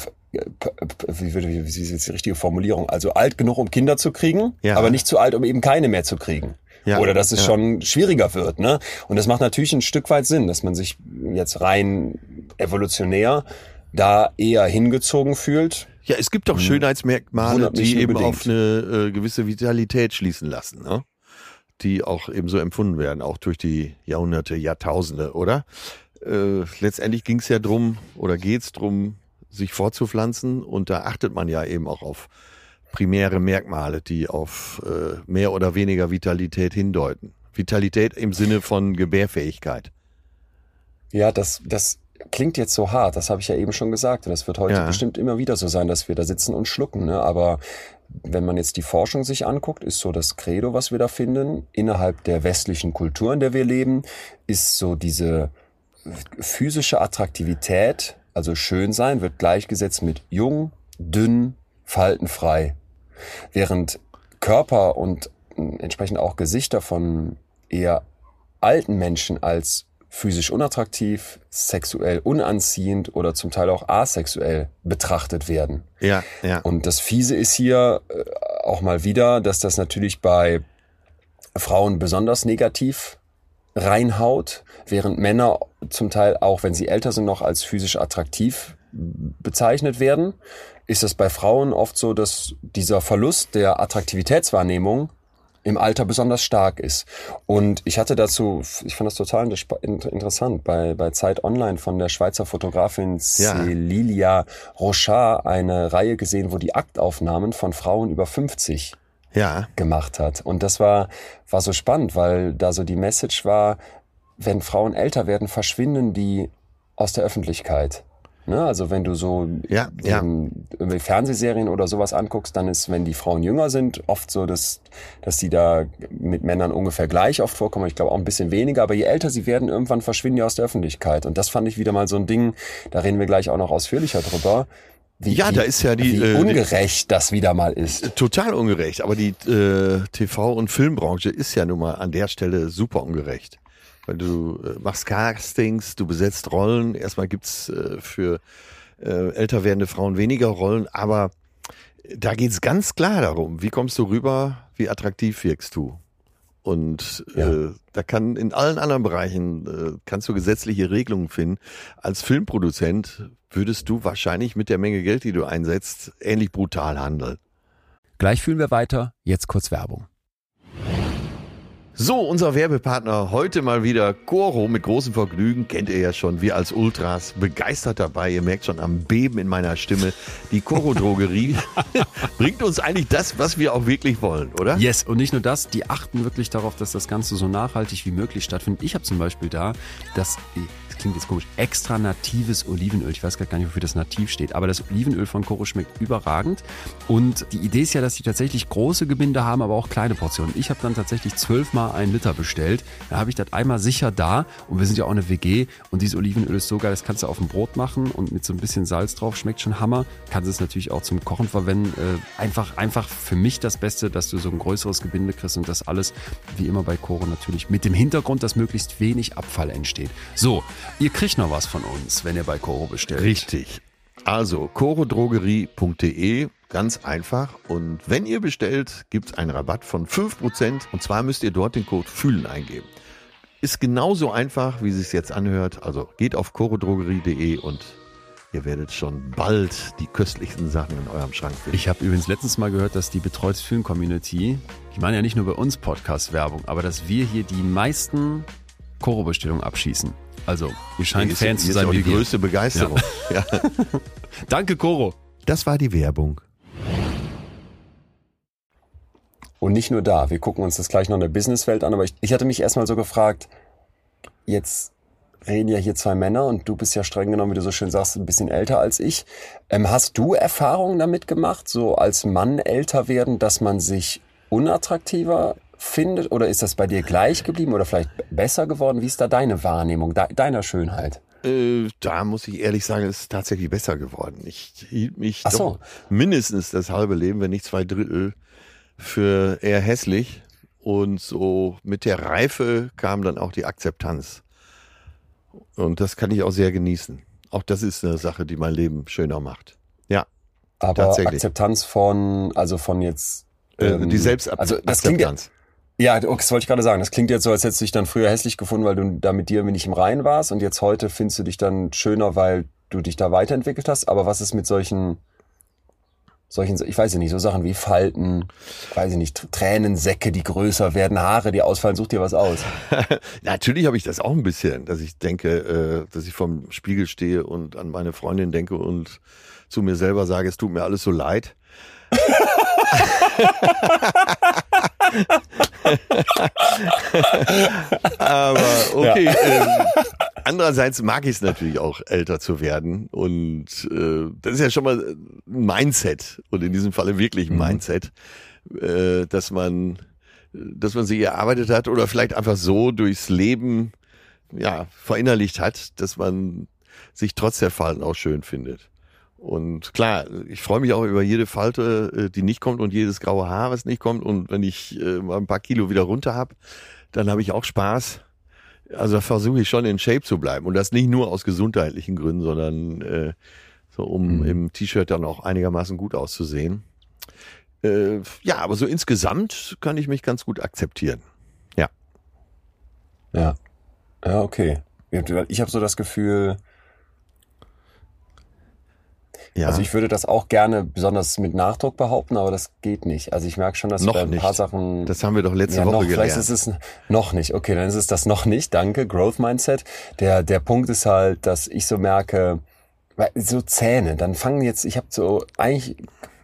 wie, wie, wie ist jetzt die richtige Formulierung? Also alt genug, um Kinder zu kriegen, Ja. aber nicht zu alt, um eben keine mehr zu kriegen. Ja, Oder dass es ja. schon schwieriger wird. Ne? Und das macht natürlich ein Stück weit Sinn, dass man sich jetzt rein evolutionär da eher hingezogen fühlt. Ja, es gibt doch Schönheitsmerkmale, Hm. Mich die eben unbedingt. auf eine äh, gewisse Vitalität schließen lassen, ne? die auch eben so empfunden werden, auch durch die Jahrhunderte, Jahrtausende, oder? Äh, letztendlich ging es ja drum oder geht's drum, sich fortzupflanzen und da achtet man ja eben auch auf primäre Merkmale, die auf äh, mehr oder weniger Vitalität hindeuten. Vitalität im Sinne von Gebärfähigkeit. Ja, das, das klingt jetzt so hart, das habe ich ja eben schon gesagt. Und das wird heute Ja. bestimmt immer wieder so sein, dass wir da sitzen und schlucken. Ne? Aber wenn man jetzt die Forschung sich anguckt, ist so das Credo, was wir da finden, innerhalb der westlichen Kultur, in der wir leben, ist so diese physische Attraktivität, also schön sein, wird gleichgesetzt mit jung, dünn, faltenfrei. Während Körper und äh, entsprechend auch Gesichter von eher alten Menschen als physisch unattraktiv, sexuell unanziehend oder zum Teil auch asexuell betrachtet werden. Ja, ja. Und das Fiese ist hier äh, auch mal wieder, dass das natürlich bei Frauen besonders negativ reinhaut, während Männer zum Teil auch, wenn sie älter sind, noch als physisch attraktiv bezeichnet werden, ist es bei Frauen oft so, dass dieser Verlust der Attraktivitätswahrnehmung im Alter besonders stark ist. Und ich hatte dazu, ich fand das total inter- inter- interessant, bei, bei Zeit Online von der Schweizer Fotografin Ja. Celilia Rochard eine Reihe gesehen, wo die Aktaufnahmen von Frauen über 50 ja, gemacht hat. Und das war, war so spannend, weil da so die Message war, wenn Frauen älter werden, verschwinden die aus der Öffentlichkeit. Ne? Also wenn du so Ja, ja. irgendwie Fernsehserien oder sowas anguckst, dann ist, wenn die Frauen jünger sind, oft so, dass, dass die da mit Männern ungefähr gleich oft vorkommen. Ich glaube auch ein bisschen weniger, aber je älter sie werden, irgendwann verschwinden die aus der Öffentlichkeit. Und das fand ich wieder mal so ein Ding, da reden wir gleich auch noch ausführlicher drüber. Wie, Ja, da ist ja die, wie äh, ungerecht das wieder mal ist. total ungerecht. Aber die äh, TV- und Filmbranche ist ja nun mal an der Stelle super ungerecht. Weil du äh, machst Castings, du besetzt Rollen. Erstmal gibt's äh, für äh, älter werdende Frauen weniger Rollen, aber da geht's ganz klar darum, wie kommst du rüber, wie attraktiv wirkst du. Und Ja. äh, da kann in allen anderen Bereichen äh, kannst du gesetzliche Regelungen finden. Als Filmproduzent würdest du wahrscheinlich mit der Menge Geld, die du einsetzt, ähnlich brutal handeln. Gleich fühlen wir weiter, jetzt kurz Werbung. So, unser Werbepartner heute mal wieder Coro mit großem Vergnügen. Kennt ihr ja schon, wir als Ultras begeistert dabei. Ihr merkt schon am Beben in meiner Stimme. Die Coro Drogerie [LAUGHS] bringt uns eigentlich das, was wir auch wirklich wollen, oder? Yes, und nicht nur das, die achten wirklich darauf, dass das Ganze so nachhaltig wie möglich stattfindet. Ich habe zum Beispiel da das, klingt jetzt komisch, extra natives Olivenöl. Ich weiß gar nicht, wofür das nativ steht, aber das Olivenöl von Coro schmeckt überragend. Und die Idee ist ja, dass die tatsächlich große Gebinde haben, aber auch kleine Portionen. Ich habe dann tatsächlich zwölfmal einen Liter bestellt. Da habe ich das einmal sicher da und wir sind ja auch eine WG und dieses Olivenöl ist so geil, das kannst du auf dem Brot machen und mit so ein bisschen Salz drauf, schmeckt schon Hammer. Kannst es natürlich auch zum Kochen verwenden. Äh, einfach, einfach für mich das Beste, dass du so ein größeres Gebinde kriegst und das alles, wie immer bei Koro natürlich, mit dem Hintergrund, dass möglichst wenig Abfall entsteht. So, ihr kriegt noch was von uns, wenn ihr bei Koro bestellt. Richtig. Also, chorodrogerie.de, ganz einfach. Und wenn ihr bestellt, gibt's einen Rabatt von 5%. Und zwar müsst ihr dort den Code FÜHLEN eingeben. Ist genauso einfach, wie es sich jetzt anhört. Also geht auf chorodrogerie.de und ihr werdet schon bald die köstlichsten Sachen in eurem Schrank finden. Ich habe übrigens letztens mal gehört, dass die Betreutes Film Community, die machen ja nicht nur bei uns Podcast-Werbung, aber dass wir hier die meisten Koro-Bestellungen abschießen. Also, ihr scheint ist- Fans hier zu sein auch wie die wir. größte Begeisterung. Ja. [LAUGHS] Danke, Koro. Das war die Werbung. Und nicht nur da. Wir gucken uns das gleich noch in der Businesswelt an, aber ich, ich hatte mich erstmal so gefragt, jetzt reden ja hier zwei Männer und du bist ja streng genommen, wie du so schön sagst, ein bisschen älter als ich. Ähm, hast du Erfahrungen damit gemacht, so als Mann älter werden, dass man sich unattraktiver findet? Oder ist das bei dir gleich geblieben oder vielleicht besser geworden? Wie ist da deine Wahrnehmung de deiner Schönheit? Äh, da muss ich ehrlich sagen, es ist tatsächlich besser geworden. Ich hielt mich Ach so. mindestens das halbe Leben, wenn nicht zwei Drittel, für eher hässlich. Und so mit der Reife kam dann auch die Akzeptanz. Und das kann ich auch sehr genießen. Auch das ist eine Sache, die mein Leben schöner macht. Ja, Aber. Akzeptanz von, also von jetzt. äh, ähm, die Selbstakzeptanz. Also das klingt ja, okay, das wollte ich gerade sagen. Das klingt jetzt so, als hättest du dich dann früher hässlich gefunden, weil du da mit dir nicht im Reinen warst und jetzt heute findest du dich dann schöner, weil du dich da weiterentwickelt hast. Aber was ist mit solchen, solchen, ich weiß ja nicht, so Sachen wie Falten, weiß ich nicht, Tränensäcke, die größer werden, Haare, die ausfallen, such dir was aus. [LAUGHS] Natürlich habe ich das auch ein bisschen, dass ich denke, äh, dass ich vorm Spiegel stehe und an meine Freundin denke und zu mir selber sage, es tut mir alles so leid. [LAUGHS] [LAUGHS] [LAUGHS] Aber okay. Ja. Ähm, andererseits mag ich es natürlich auch, älter zu werden. Und äh, das ist ja schon mal ein Mindset. Und in diesem Falle wirklich ein mhm. Mindset, äh, dass man, dass man sich erarbeitet hat oder vielleicht einfach so durchs Leben ja, verinnerlicht hat, dass man sich trotz der Falten auch schön findet. Und klar, ich freue mich auch über jede Falte, äh, die nicht kommt und jedes graue Haar, was nicht kommt. Und wenn ich äh, mal ein paar Kilo wieder runter habe, dann habe ich auch Spaß. Also versuche ich schon in Shape zu bleiben. Und das nicht nur aus gesundheitlichen Gründen, sondern äh, so um mhm. im T-Shirt dann auch einigermaßen gut auszusehen. Äh, ja, aber so insgesamt kann ich mich ganz gut akzeptieren. Ja. Ja. Ja, okay. Ich habe so das Gefühl, ja. Also ich würde das auch gerne besonders mit Nachdruck behaupten, aber das geht nicht. Also ich merke schon, dass noch bei ein nicht. paar Sachen. Das haben wir doch letzte ja, Woche noch, gelernt. Vielleicht ist es noch nicht. Okay, dann ist es das noch nicht. Danke. Growth Mindset. Der, der Punkt ist halt, dass ich so merke, so Zähne, dann fangen jetzt, ich habe so eigentlich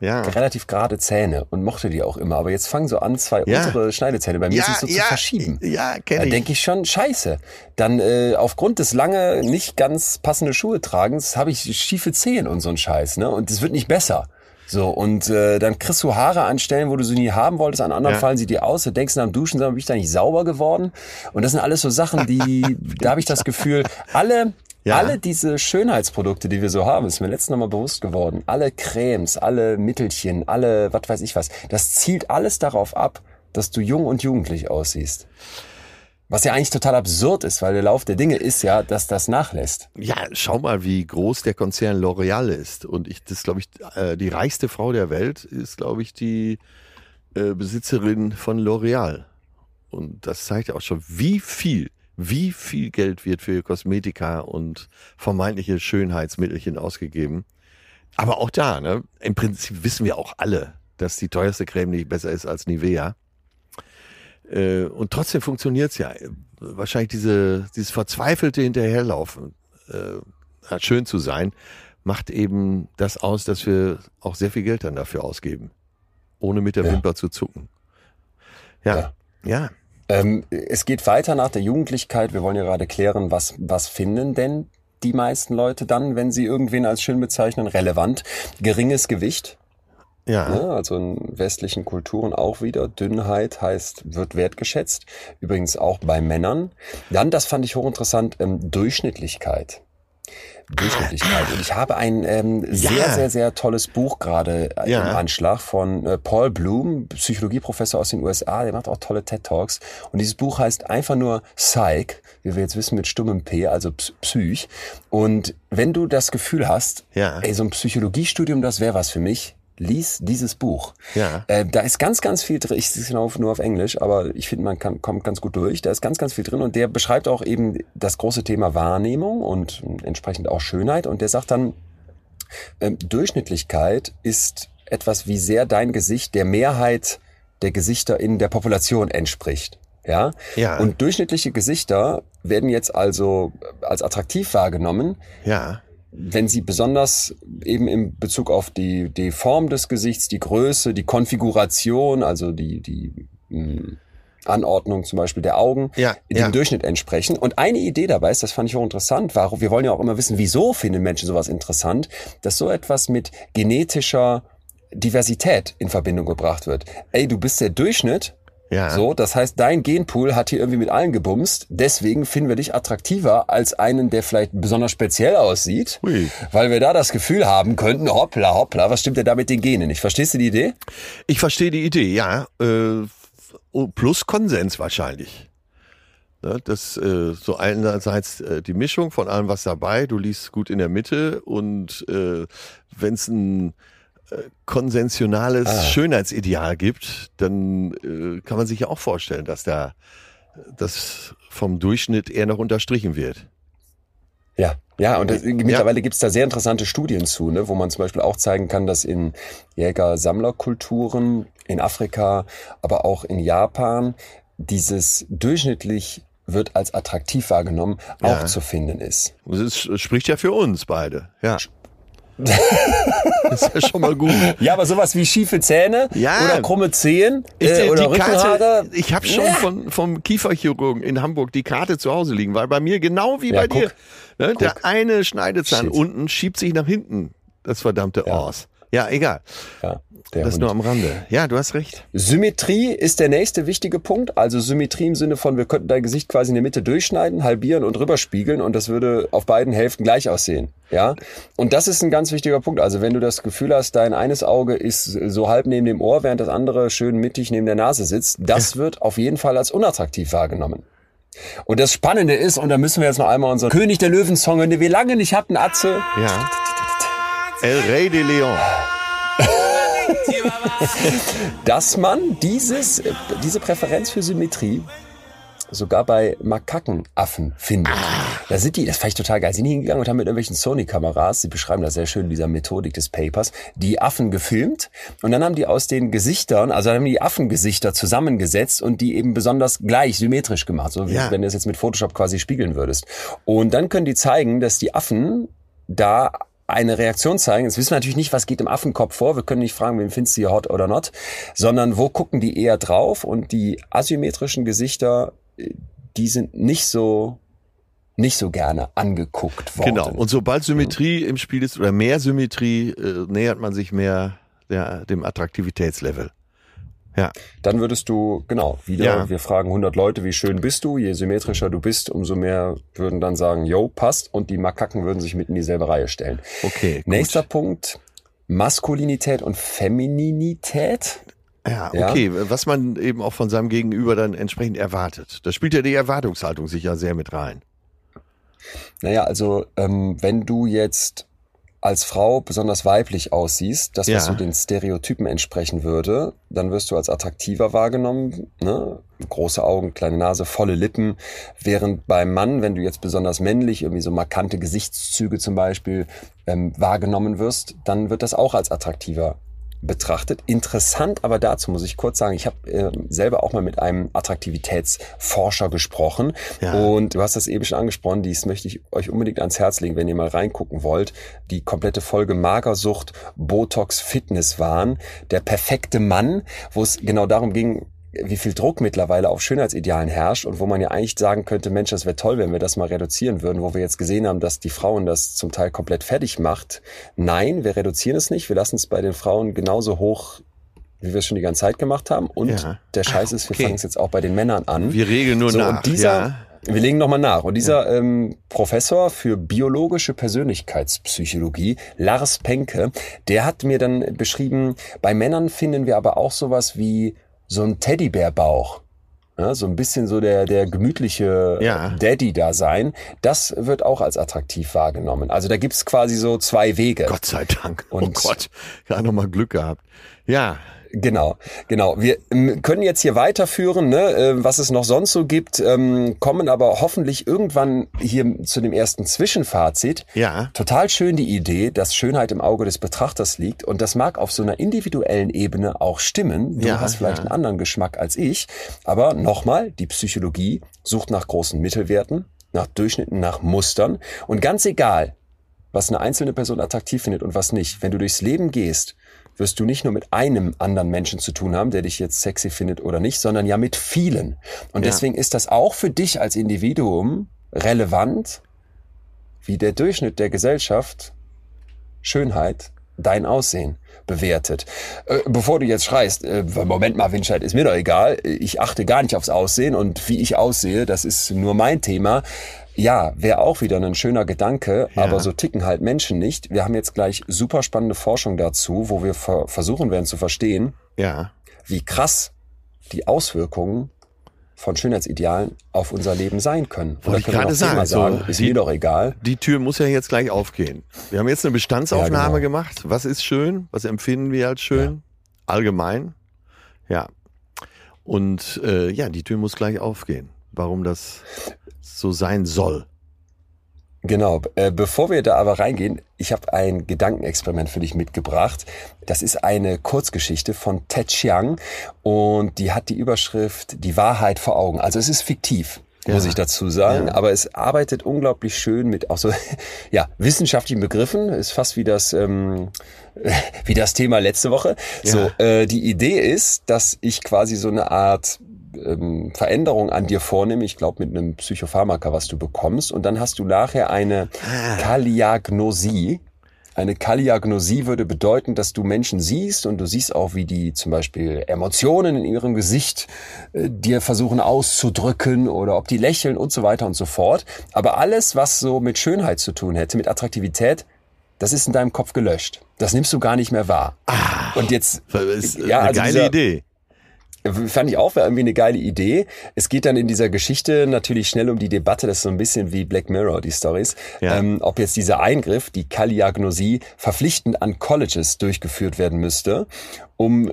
ja. relativ gerade Zähne und mochte die auch immer, aber jetzt fangen so an, zwei ja. untere Schneidezähne bei mir ja, sich so zu verschieben. Ja, kenn Da denke ich schon, scheiße. Dann äh, aufgrund des lange nicht ganz passende Schuhe tragens habe ich schiefe Zehen und so ein Scheiß, ne? Und es wird nicht besser. So, und äh, dann kriegst du Haare an Stellen, wo du sie nie haben wolltest, an anderen ja. fallen sie dir aus, du denkst nach dem Duschen, sag, bin ich da nicht sauber geworden? Und das sind alles so Sachen, die, [LAUGHS] da habe ich das Gefühl, alle ja. Alle diese Schönheitsprodukte, die wir so haben, ist mir letztens nochmal bewusst geworden. Alle Cremes, alle Mittelchen, alle, was weiß ich was. Das zielt alles darauf ab, dass du jung und jugendlich aussiehst. Was ja eigentlich total absurd ist, weil der Lauf der Dinge ist ja, dass das nachlässt. Ja, schau mal, wie groß der Konzern L'Oreal ist. Und ich, das glaube ich, äh, die reichste Frau der Welt ist, glaube ich, die äh, Besitzerin von L'Oreal. Und das zeigt ja auch schon, wie viel wie viel Geld wird für Kosmetika und vermeintliche Schönheitsmittelchen ausgegeben. Aber auch da, ne, im Prinzip wissen wir auch alle, dass die teuerste Creme nicht besser ist als Nivea. Äh, und trotzdem funktioniert's ja. Wahrscheinlich diese, dieses verzweifelte Hinterherlaufen, äh, schön zu sein, macht eben das aus, dass wir auch sehr viel Geld dann dafür ausgeben. Ohne mit der ja. Wimper zu zucken. ja. ja. ja. Ähm, es geht weiter nach der Jugendlichkeit. Wir wollen ja gerade klären, was, was finden denn die meisten Leute dann, wenn sie irgendwen als schön bezeichnen? Relevant. Geringes Gewicht. Ja. ja. Ne, also in westlichen Kulturen auch wieder. Dünnheit heißt, wird wertgeschätzt. Übrigens auch bei Männern. Dann, das fand ich hochinteressant, ähm, Durchschnittlichkeit. Durchschnittlichkeit. Und ich habe ein ähm, ja. sehr, sehr, sehr tolles Buch gerade äh, ja. im Anschlag von äh, Paul Bloom, Psychologieprofessor aus den USA. Der macht auch tolle TED Talks. Und dieses Buch heißt einfach nur Psych, wie wir jetzt wissen mit stummem P, also Psych. Und wenn du das Gefühl hast, ja. ey, so ein Psychologiestudium, das wäre was für mich, lies dieses Buch. Ja. Äh, da ist ganz, ganz viel drin. Ich sehe es genau nur auf Englisch, aber ich finde, man kann, kommt ganz gut durch. Da ist ganz, ganz viel drin und der beschreibt auch eben das große Thema Wahrnehmung und entsprechend auch Schönheit. Und der sagt dann, äh, Durchschnittlichkeit ist etwas, wie sehr dein Gesicht der Mehrheit der Gesichter in der Population entspricht. Ja? ja. Und durchschnittliche Gesichter werden jetzt also als attraktiv wahrgenommen. Ja wenn sie besonders eben in Bezug auf die, die Form des Gesichts, die Größe, die Konfiguration, also die, die mh, hm, Anordnung zum Beispiel der Augen, ja, dem ja. Durchschnitt entsprechen. Und eine Idee dabei ist, das fand ich auch interessant, war, wir wollen ja auch immer wissen, wieso finden Menschen sowas interessant, dass so etwas mit genetischer Diversität in Verbindung gebracht wird. Ey, du bist der Durchschnitt ja. So, das heißt, dein Genpool hat hier irgendwie mit allen gebumst. Deswegen finden wir dich attraktiver als einen, der vielleicht besonders speziell aussieht, Ui. weil wir da das Gefühl haben könnten, hoppla, hoppla, was stimmt denn da mit den Genen nicht? Verstehst du die Idee? Ich verstehe die Idee, ja. Äh, plus Konsens wahrscheinlich. Ne, das äh, so einerseits äh, die Mischung von allem was dabei, du liest gut in der Mitte und äh, wenn es ein konsensionales ah. Schönheitsideal gibt, dann äh, kann man sich ja auch vorstellen, dass da das vom Durchschnitt eher noch unterstrichen wird. Ja, ja, und das, mittlerweile ja. gibt's da sehr interessante Studien zu, ne, wo man zum Beispiel auch zeigen kann, dass in Jäger-Sammlerkulturen in Afrika, aber auch in Japan dieses durchschnittlich wird als attraktiv wahrgenommen, auch ja. zu finden ist. Das spricht ja für uns beide, ja. [LAUGHS] Das ist ja schon mal gut. Ja, aber sowas wie schiefe Zähne Ja. oder krumme Zehen Ich, äh, die oder Karte, Rückenhaare. ich habe schon Ja. von, vom Kieferchirurgen in Hamburg die Karte zu Hause liegen, weil bei mir genau wie Ja, bei dir. guck. Ne, der eine Schneidezahn Shit. unten schiebt sich nach hinten. Das verdammte Ja. Ors. Ja, egal. Ja, der Das Hund. nur am Rande. Ja, du hast recht. Symmetrie ist der nächste wichtige Punkt. Also Symmetrie im Sinne von, wir könnten dein Gesicht quasi in der Mitte durchschneiden, halbieren und rüberspiegeln und das würde auf beiden Hälften gleich aussehen. Ja. Und das ist ein ganz wichtiger Punkt. Also wenn du das Gefühl hast, dein eines Auge ist so halb neben dem Ohr, während das andere schön mittig neben der Nase sitzt, das wird auf jeden Fall als unattraktiv wahrgenommen. Und das Spannende ist, und da müssen wir jetzt noch einmal unseren König der Löwen-Song den wir lange nicht hatten, Atze. Ja. El Rey de Leon. dass man dieses, diese Präferenz für Symmetrie sogar bei Makakenaffen findet. Da sind die, das fand ich total geil, sind hingegangen und haben mit irgendwelchen Sony-Kameras, sie beschreiben das sehr schön in dieser Methodik des Papers, die Affen gefilmt und dann haben die aus den Gesichtern, also haben die Affengesichter zusammengesetzt und die eben besonders gleich, symmetrisch gemacht, so wie Ja. wenn du es jetzt mit Photoshop quasi spiegeln würdest. Und dann können die zeigen, dass die Affen da eine Reaktion zeigen. Jetzt wissen wir natürlich nicht, was geht im Affenkopf vor. Wir können nicht fragen, wen findest du hier hot oder not, sondern wo gucken die eher drauf und die asymmetrischen Gesichter, äh, die sind nicht so nicht so gerne angeguckt worden. Genau. Und sobald Symmetrie im Spiel ist oder mehr Symmetrie, äh, nähert man sich mehr der, dem Attraktivitätslevel. Ja. Dann würdest du, genau, wieder, Ja. wir fragen 100 Leute, wie schön bist du? Je symmetrischer du bist, umso mehr würden dann sagen, yo, passt. Und die Makaken würden sich mitten in dieselbe Reihe stellen. Okay. Gut. Nächster Punkt, Maskulinität und Femininität. Ja, Ja. okay. Was man eben auch von seinem Gegenüber dann entsprechend erwartet. Da spielt ja die Erwartungshaltung sicher sehr mit rein. Naja, also ähm, wenn du jetzt als Frau besonders weiblich aussiehst, das, was Ja. so den Stereotypen entsprechen würde, dann wirst du als attraktiver wahrgenommen. Ne? Große Augen, kleine Nase, volle Lippen. Während beim Mann, wenn du jetzt besonders männlich, irgendwie so markante Gesichtszüge zum Beispiel ähm, wahrgenommen wirst, dann wird das auch als attraktiver betrachtet. Interessant, aber dazu muss ich kurz sagen, ich habe äh, selber auch mal mit einem Attraktivitätsforscher gesprochen Ja. und du hast das eben schon angesprochen, dies möchte ich euch unbedingt ans Herz legen, wenn ihr mal reingucken wollt. Die komplette Folge Magersucht, Botox, Fitnesswahn, der perfekte Mann, wo es genau darum ging, wie viel Druck mittlerweile auf Schönheitsidealen herrscht und wo man ja eigentlich sagen könnte, Mensch, das wäre toll, wenn wir das mal reduzieren würden, wo wir jetzt gesehen haben, dass die Frauen das zum Teil komplett fertig macht. Nein, wir reduzieren es nicht, wir lassen es bei den Frauen genauso hoch, wie wir es schon die ganze Zeit gemacht haben. Und Ja. der Scheiß ist, wir okay. fangen es jetzt auch bei den Männern an. Wir regeln nur So, nach. und dieser, ja. wir legen nochmal nach. Und dieser ähm, Professor für biologische Persönlichkeitspsychologie, Lars Penke, der hat mir dann beschrieben, bei Männern finden wir aber auch sowas wie so ein Teddybärbauch. Ja, so ein bisschen so der, der gemütliche Ja. Daddy da sein. Das wird auch als attraktiv wahrgenommen. Also da gibt's quasi so zwei Wege. Gott sei Dank. oh Und- Gott. Ja, nochmal Glück gehabt. Ja. Genau, genau. Wir ähm, können jetzt hier weiterführen, ne, äh, was es noch sonst so gibt, ähm, kommen aber hoffentlich irgendwann hier zu dem ersten Zwischenfazit. Ja. Total schön die Idee, dass Schönheit im Auge des Betrachters liegt und das mag auf so einer individuellen Ebene auch stimmen. Du Ja, hast vielleicht ja. einen anderen Geschmack als ich, aber nochmal, die Psychologie sucht nach großen Mittelwerten, nach Durchschnitten, nach Mustern und ganz egal, was eine einzelne Person attraktiv findet und was nicht. Wenn du durchs Leben gehst, wirst du nicht nur mit einem anderen Menschen zu tun haben, der dich jetzt sexy findet oder nicht, sondern ja mit vielen. Und Ja. deswegen ist das auch für dich als Individuum relevant, wie der Durchschnitt der Gesellschaft Schönheit, dein Aussehen bewertet. Äh, bevor du jetzt schreist, äh, Moment mal, Winscheid, ist mir doch egal, ich achte gar nicht aufs Aussehen und wie ich aussehe, das ist nur mein Thema. Ja, wäre auch wieder ein schöner Gedanke, Ja. aber so ticken halt Menschen nicht. Wir haben jetzt gleich super spannende Forschung dazu, wo wir ver versuchen werden zu verstehen, Ja. wie krass die Auswirkungen von Schönheitsidealen auf unser Leben sein können. Wollte ich gerade zehnmal sagen, so, sagen, ist die- mir doch egal. Die Tür muss ja jetzt gleich aufgehen. Wir haben jetzt eine Bestandsaufnahme Ja, genau. gemacht. Was ist schön? Was empfinden wir als schön? Allgemein. Ja. Und äh, ja, die Tür muss gleich aufgehen. Warum das so sein soll. Genau, äh, bevor wir da aber reingehen, ich habe ein Gedankenexperiment für dich mitgebracht. Das ist eine Kurzgeschichte von Ted Chiang und die hat die Überschrift Die Wahrheit vor Augen. Also es ist fiktiv. muss ich dazu sagen. Aber es arbeitet unglaublich schön mit auch so [LAUGHS] ja, wissenschaftlichen Begriffen. Ist fast wie das, ähm, [LAUGHS] wie das Thema letzte Woche. So, äh, die Idee ist, dass ich quasi so eine Art ähm, Veränderung an dir vornehme, ich glaube mit einem Psychopharmaka, was du bekommst, und dann hast du nachher eine Kaliagnosie. Eine Kaliagnosie würde bedeuten, dass du Menschen siehst und du siehst auch, wie die zum Beispiel Emotionen in ihrem Gesicht äh, dir versuchen auszudrücken oder ob die lächeln und so weiter und so fort. Aber alles, was so mit Schönheit zu tun hätte, mit Attraktivität, das ist in deinem Kopf gelöscht. Das nimmst du gar nicht mehr wahr. und jetzt, ist ja, eine also geile dieser- Idee. Fand ich auch, war irgendwie eine geile Idee. Es geht dann in dieser Geschichte natürlich schnell um die Debatte, das ist so ein bisschen wie Black Mirror, die Stories, Ja. ähm, ob jetzt dieser Eingriff, die Kaliagnosie, verpflichtend an Colleges durchgeführt werden müsste, um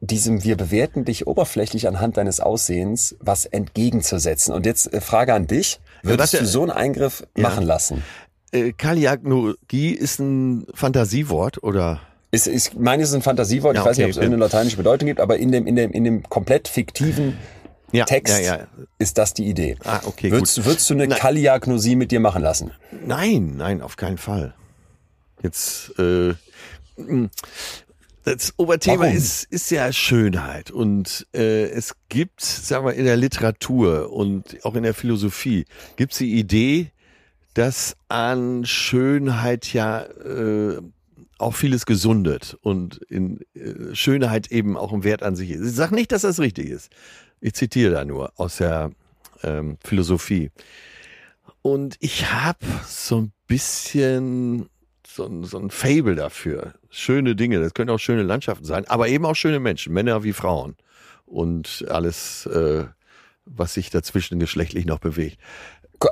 diesem wir bewerten dich oberflächlich anhand deines Aussehens was entgegenzusetzen. Und jetzt äh, Frage an dich, würdest ja- du so einen Eingriff Ja. machen lassen? Äh, ist ein Fantasiewort oder? Ist, ist, meine ist ein Fantasiewort, Ja, ich weiß nicht, okay. ob es irgendeine lateinische Bedeutung gibt, aber in dem, in dem, in dem komplett fiktiven Ja, Text ja, ja. ist das die Idee. Ah, okay, würdest, gut. würdest du eine Nein. Kaliagnosie mit dir machen lassen? Nein, nein, auf keinen Fall. Jetzt, äh, mh, das Oberthema Warum? ist, ist ja Schönheit. Und äh, es gibt, sagen wir, in der Literatur und auch in der Philosophie, gibt es die Idee, dass an Schönheit ja äh, auch vieles gesundet und in äh, Schönheit eben auch ein Wert an sich ist. Ich sage nicht, dass das richtig ist. Ich zitiere da nur aus der ähm, Philosophie. Und ich habe so ein bisschen so ein, so ein Fable dafür. Schöne Dinge, das können auch schöne Landschaften sein, aber eben auch schöne Menschen, Männer wie Frauen. Und alles, äh, was sich dazwischen geschlechtlich noch bewegt.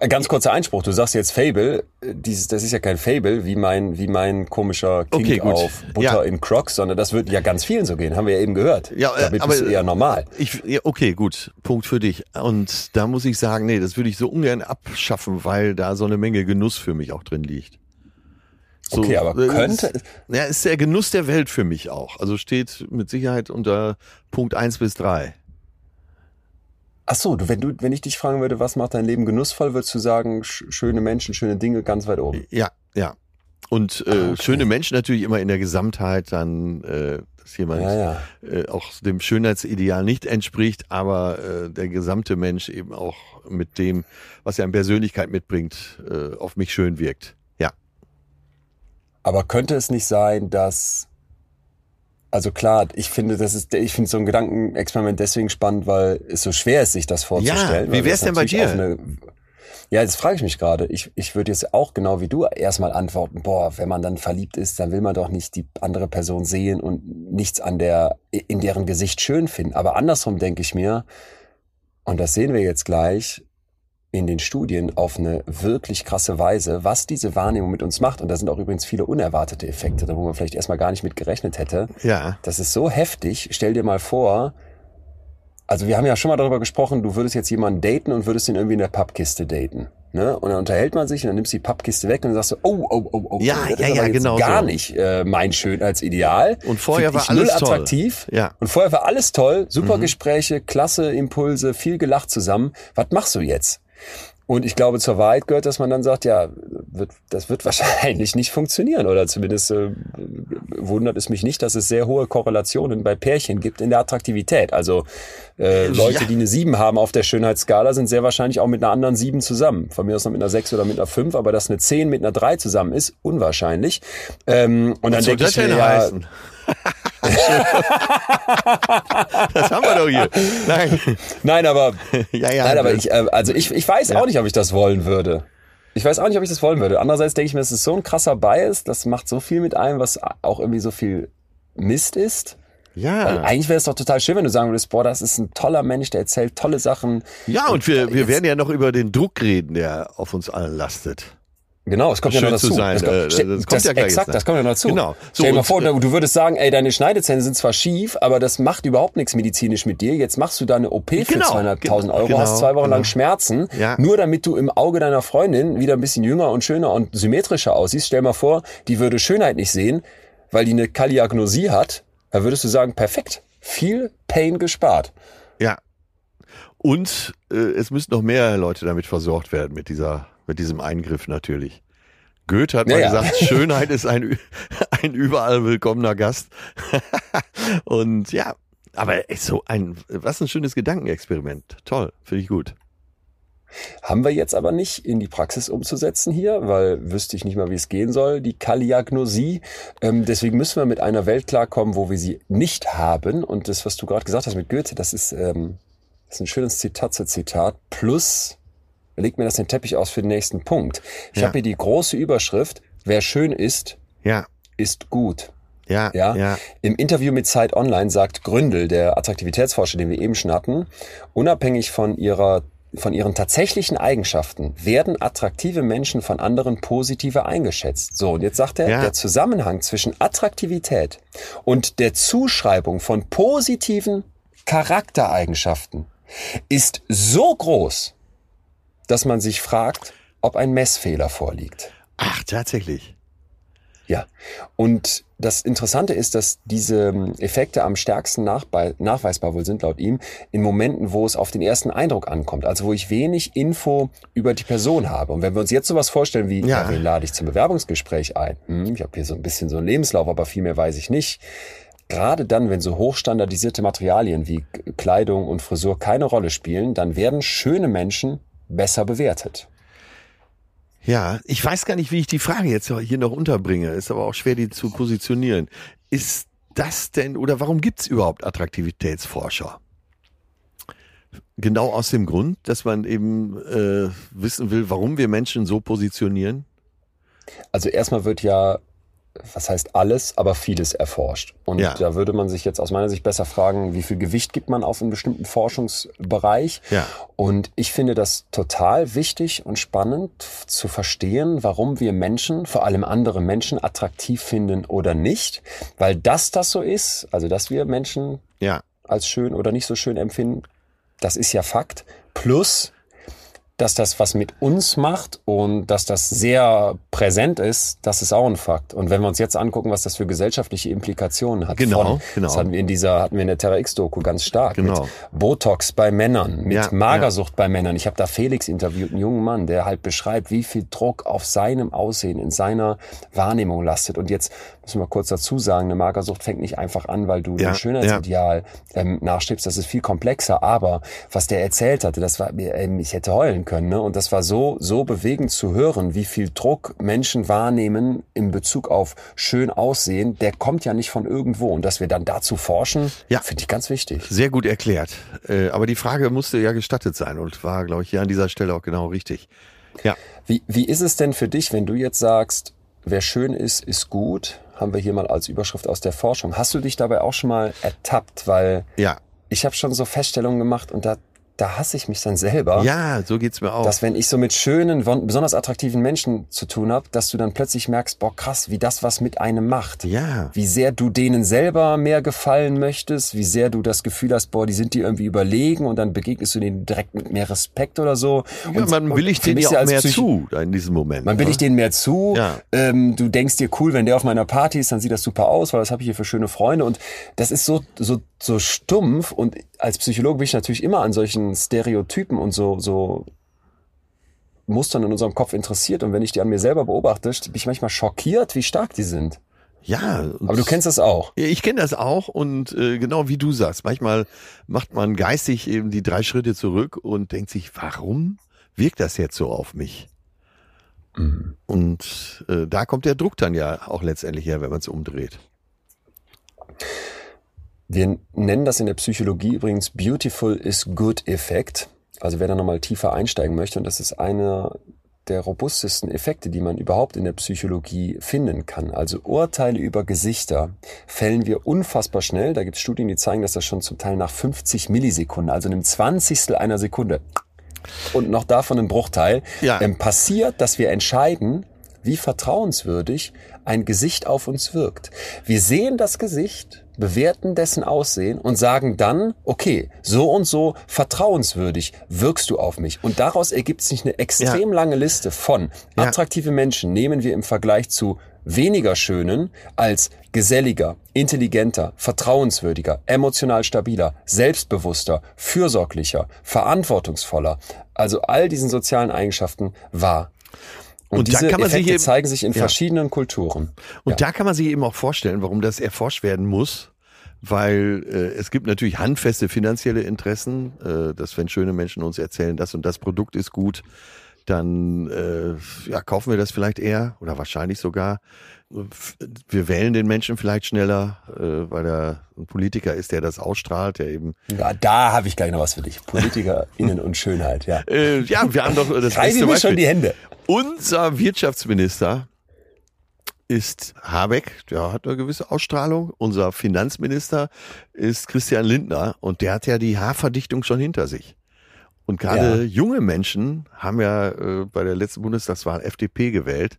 Äh, Ganz kurzer Einspruch, du sagst jetzt Fable, äh, dieses, das ist ja kein Fable, wie mein, wie mein komischer King Okay, auf Butter Ja. in Crocs, sondern das wird ja ganz vielen so gehen, haben wir ja eben gehört. Ja, äh, Damit aber- bist du eher normal. Ich, ja, okay, gut, Punkt für dich. Und da muss ich sagen, nee, das würde ich so ungern abschaffen, weil da so eine Menge Genuss für mich auch drin liegt. So, Okay, aber äh, könnte- Ist, ja, ist der Genuss der Welt für mich auch. Also steht mit Sicherheit unter Punkt eins bis drei. Ach so, du, wenn du, wenn ich dich fragen würde, was macht dein Leben genussvoll, würdest du sagen, sch schöne Menschen, schöne Dinge ganz weit oben. Ja, ja. Und äh, Ah, okay. schöne Menschen natürlich immer in der Gesamtheit dann, äh, dass jemand Ja, ja. Äh, auch dem Schönheitsideal nicht entspricht, aber äh, der gesamte Mensch eben auch mit dem, was er an Persönlichkeit mitbringt, äh, auf mich schön wirkt. Ja. Aber könnte es nicht sein, dass also klar, ich finde, das ist, ich finde so ein Gedankenexperiment deswegen spannend, weil es so schwer ist, sich das vorzustellen. wie weil wär's das denn bei dir? Eine, ja, jetzt frage ich mich gerade. Ich, ich würde jetzt auch genau wie du erstmal antworten, boah, wenn man dann verliebt ist, dann will man doch nicht die andere Person sehen und nichts an der, in deren Gesicht schön finden. Aber andersrum denke ich mir, und das sehen wir jetzt gleich, in den Studien auf eine wirklich krasse Weise, was diese Wahrnehmung mit uns macht. Und da sind auch übrigens viele unerwartete Effekte, da wo man vielleicht erstmal gar nicht mit gerechnet hätte. Ja. Das ist so heftig. Stell dir mal vor, also wir haben ja schon mal darüber gesprochen, du würdest jetzt jemanden daten und würdest ihn irgendwie in der Pappkiste daten. Ne? Und dann unterhält man sich und dann nimmst du die Pappkiste weg und dann sagst du, oh, oh, oh, oh, Ja, das ja, ist ja, genau gar so. nicht äh, mein Schönheitsideal. Und vorher Find war ich null alles toll. attraktiv. Ja. Und vorher war alles toll, super Mhm. Gespräche, klasse Impulse, viel gelacht zusammen. Was machst du jetzt? Und ich glaube, zur Wahrheit gehört, dass man dann sagt, ja, wird, das wird [LAUGHS] wahrscheinlich nicht funktionieren. Oder zumindest äh, wundert es mich nicht, dass es sehr hohe Korrelationen bei Pärchen gibt in der Attraktivität. Also äh, Leute, Ja. die eine 7 haben auf der Schönheitsskala, sind sehr wahrscheinlich auch mit einer anderen 7 zusammen. Von mir aus noch mit einer 6 oder mit einer 5, aber dass eine 10 mit einer 3 zusammen ist, unwahrscheinlich. Ähm, und dann Was soll denke ich mir, ja, heißen? [LAUGHS] das haben wir doch hier. Nein. nein, aber [LAUGHS] Ja, ja. Nein, aber ich, äh, also ich, ich weiß Ja. auch nicht, ob ich das wollen würde. Ich weiß auch nicht, ob ich das wollen würde. Andererseits denke ich mir, es ist so ein krasser Bias, das macht so viel mit einem, was auch irgendwie so viel Mist ist. Weil ja. eigentlich wäre es doch total schön, wenn du sagen würdest, boah, das ist ein toller Mensch, der erzählt tolle Sachen. Ja, und wir, wir werden ja noch über den Druck reden, der auf uns allen lastet. Genau, es kommt ja Schön noch dazu. zu sein, das kommt, äh, das stell- kommt das, ja gleich exakt, ne? das kommt ja noch dazu. Genau. So, Stell dir mal vor, du, du würdest sagen, ey, deine Schneidezähne sind zwar schief, aber das macht überhaupt nichts medizinisch mit dir. Jetzt machst du da eine OP für Genau, 200.000 Euro, genau, hast zwei Wochen genau. lang Schmerzen, Ja. nur damit du im Auge deiner Freundin wieder ein bisschen jünger und schöner und symmetrischer aussiehst. Stell dir mal vor, die würde Schönheit nicht sehen, weil die eine Kaliagnosie hat. Da würdest du sagen, perfekt, viel Pain gespart. Ja. Und äh, es müssen noch mehr Leute damit versorgt werden, mit dieser, mit diesem Eingriff natürlich. Goethe hat mal Ja, ja. gesagt, [LAUGHS] Schönheit ist ein, ein überall willkommener Gast. [LAUGHS] Und ja, aber so ein, was ein schönes Gedankenexperiment. Toll, finde ich gut. Haben wir jetzt aber nicht in die Praxis umzusetzen hier, weil wüsste ich nicht mal, wie es gehen soll, die Kaliagnosie. Ähm, deswegen müssen wir mit einer Welt klarkommen, wo wir sie nicht haben. Und das, was du gerade gesagt hast mit Goethe, das ist, ähm, das ist ein schönes Zitat zu Zitat. Plus, legt mir das den Teppich aus für den nächsten Punkt. Ich Ja. habe hier die große Überschrift, wer schön ist, Ja, ist gut. ja, Ja? ja. Im Interview mit Zeit Online sagt Gründel, der Attraktivitätsforscher, den wir eben schon hatten, unabhängig von ihrer von ihren tatsächlichen Eigenschaften werden attraktive Menschen von anderen positiver eingeschätzt. So, und jetzt sagt er, Ja. der Zusammenhang zwischen Attraktivität und der Zuschreibung von positiven Charaktereigenschaften ist so groß, dass man sich fragt, ob ein Messfehler vorliegt. Ach, tatsächlich. Ja, und das Interessante ist, dass diese ähm, Effekte am stärksten nachweisbar wohl sind, laut ihm, in Momenten, wo es auf den ersten Eindruck ankommt. Also wo ich wenig Info über die Person habe. Und wenn wir uns jetzt sowas vorstellen wie, Ja. wen lade ich zum Bewerbungsgespräch ein? Hm, ich habe hier so ein bisschen so einen Lebenslauf, aber viel mehr weiß ich nicht. Gerade dann, wenn so hochstandardisierte Materialien wie Kleidung und Frisur keine Rolle spielen, dann werden schöne Menschen besser bewertet. Ja, ich weiß gar nicht, wie ich die Frage jetzt hier noch unterbringe. Ist aber auch schwer, die zu positionieren. Ist das denn, oder warum gibt's überhaupt Attraktivitätsforscher? Genau aus dem Grund, dass man eben äh, wissen will, warum wir Menschen so positionieren. Also erstmal wird ja, was heißt alles, aber vieles erforscht. Und Ja. da würde man sich jetzt aus meiner Sicht besser fragen, wie viel Gewicht gibt man auf einen bestimmten Forschungsbereich? Ja. Und ich finde das total wichtig und spannend zu verstehen, warum wir Menschen, vor allem andere Menschen, attraktiv finden oder nicht. Weil das das so ist, also dass wir Menschen Ja, als schön oder nicht so schön empfinden, das ist ja Fakt. Plus, dass das was mit uns macht und dass das sehr präsent ist, das ist auch ein Fakt. Und wenn wir uns jetzt angucken, was das für gesellschaftliche Implikationen hat. Genau, von, genau. Das hatten wir in dieser, hatten wir in der Terra X-Doku ganz stark. Genau. Mit Botox bei Männern, mit Ja, Magersucht bei Männern. Ich habe da Felix interviewt, einen jungen Mann, der halt beschreibt, wie viel Druck auf seinem Aussehen, in seiner Wahrnehmung lastet. Und jetzt müssen wir kurz dazu sagen, eine Magersucht fängt nicht einfach an, weil du Ja, dem Schönheitsideal ähm, nachstrebst. Das ist viel komplexer. Aber was der erzählt hatte, das war mir, ähm, ich hätte heulen können. Ne? Und das war so, so bewegend zu hören, wie viel Druck Menschen wahrnehmen in Bezug auf schön aussehen. Der kommt ja nicht von irgendwo. Und dass wir dann dazu forschen, Ja. finde ich ganz wichtig. sehr gut erklärt. Äh, aber die Frage musste ja gestattet sein und war, glaube ich, hier an dieser Stelle auch genau richtig. Ja, Wie, wie ist es denn für dich, wenn du jetzt sagst, wer schön ist, ist gut? Haben wir hier mal als Überschrift aus der Forschung. Hast du dich dabei auch schon mal ertappt? Weil ja, ich habe schon so Feststellungen gemacht und da, da hasse ich mich dann selber. ja, so geht's mir auch. Dass wenn ich so mit schönen, besonders attraktiven Menschen zu tun habe, dass du dann plötzlich merkst, boah krass, wie das was mit einem macht. ja, Wie sehr du denen selber mehr gefallen möchtest, wie sehr du das Gefühl hast, boah, die sind dir irgendwie überlegen und dann begegnest du denen direkt mit mehr Respekt oder so. ja und, man willigt für denen ja auch mehr Psych- zu in diesem Moment. Man ne? billigt denen mehr zu. Ja. Ähm, du denkst dir, cool, wenn der auf meiner Party ist, dann sieht das super aus, weil das habe ich hier für schöne Freunde. Und das ist so, so, so stumpf. Und als Psychologe bin ich natürlich immer an solchen Stereotypen und so, so Mustern in unserem Kopf interessiert. Und wenn ich die an mir selber beobachte, bin ich manchmal schockiert, wie stark die sind. Ja, Aber du kennst das auch. Ich kenne das auch und äh, genau wie du sagst, manchmal macht man geistig eben die drei Schritte zurück und denkt sich, warum wirkt das jetzt so auf mich? Und äh, da kommt der Druck dann ja auch letztendlich her, wenn man es umdreht. Wir nennen das in der Psychologie übrigens Beautiful is Good Effekt. Also wer da nochmal tiefer einsteigen möchte, und das ist einer der robustesten Effekte, die man überhaupt in der Psychologie finden kann. Also Urteile über Gesichter fällen wir unfassbar schnell. Da gibt es Studien, die zeigen, dass das schon zum Teil nach 50 Millisekunden, also einem Zwanzigstel einer Sekunde und noch davon ein Bruchteil, Ja. ähm, passiert, dass wir entscheiden, wie vertrauenswürdig ein Gesicht auf uns wirkt. Wir sehen das Gesicht bewerten dessen Aussehen und sagen dann, okay, so und so vertrauenswürdig wirkst du auf mich. Und daraus ergibt sich eine extrem lange Liste von Ja. attraktive Menschen nehmen wir im Vergleich zu weniger schönen als geselliger, intelligenter, vertrauenswürdiger, emotional stabiler, selbstbewusster, fürsorglicher, verantwortungsvoller. Also all diesen sozialen Eigenschaften wahr. Und, Und da diese kann man sich Effekte eben- zeigen sich in Ja. verschiedenen Kulturen. Und da kann man sich eben auch vorstellen, warum das erforscht werden muss. Weil äh, es gibt natürlich handfeste finanzielle Interessen, äh, dass wenn schöne Menschen uns erzählen, das und das Produkt ist gut, dann äh, ja, kaufen wir das vielleicht eher oder wahrscheinlich sogar. Wir wählen den Menschen vielleicht schneller, äh, weil er ein Politiker ist, der das ausstrahlt, der eben. Ja, da habe ich gleich noch was für dich. PolitikerInnen [LAUGHS] und Schönheit, ja. Äh, ja, wir haben doch das beste mir schon die Hände. Unser Wirtschaftsminister ist Habeck, der hat eine gewisse Ausstrahlung. Unser Finanzminister ist Christian Lindner und der hat ja die Haarverdichtung schon hinter sich. Und gerade Ja. junge Menschen haben ja äh, bei der letzten Bundestagswahl FDP gewählt.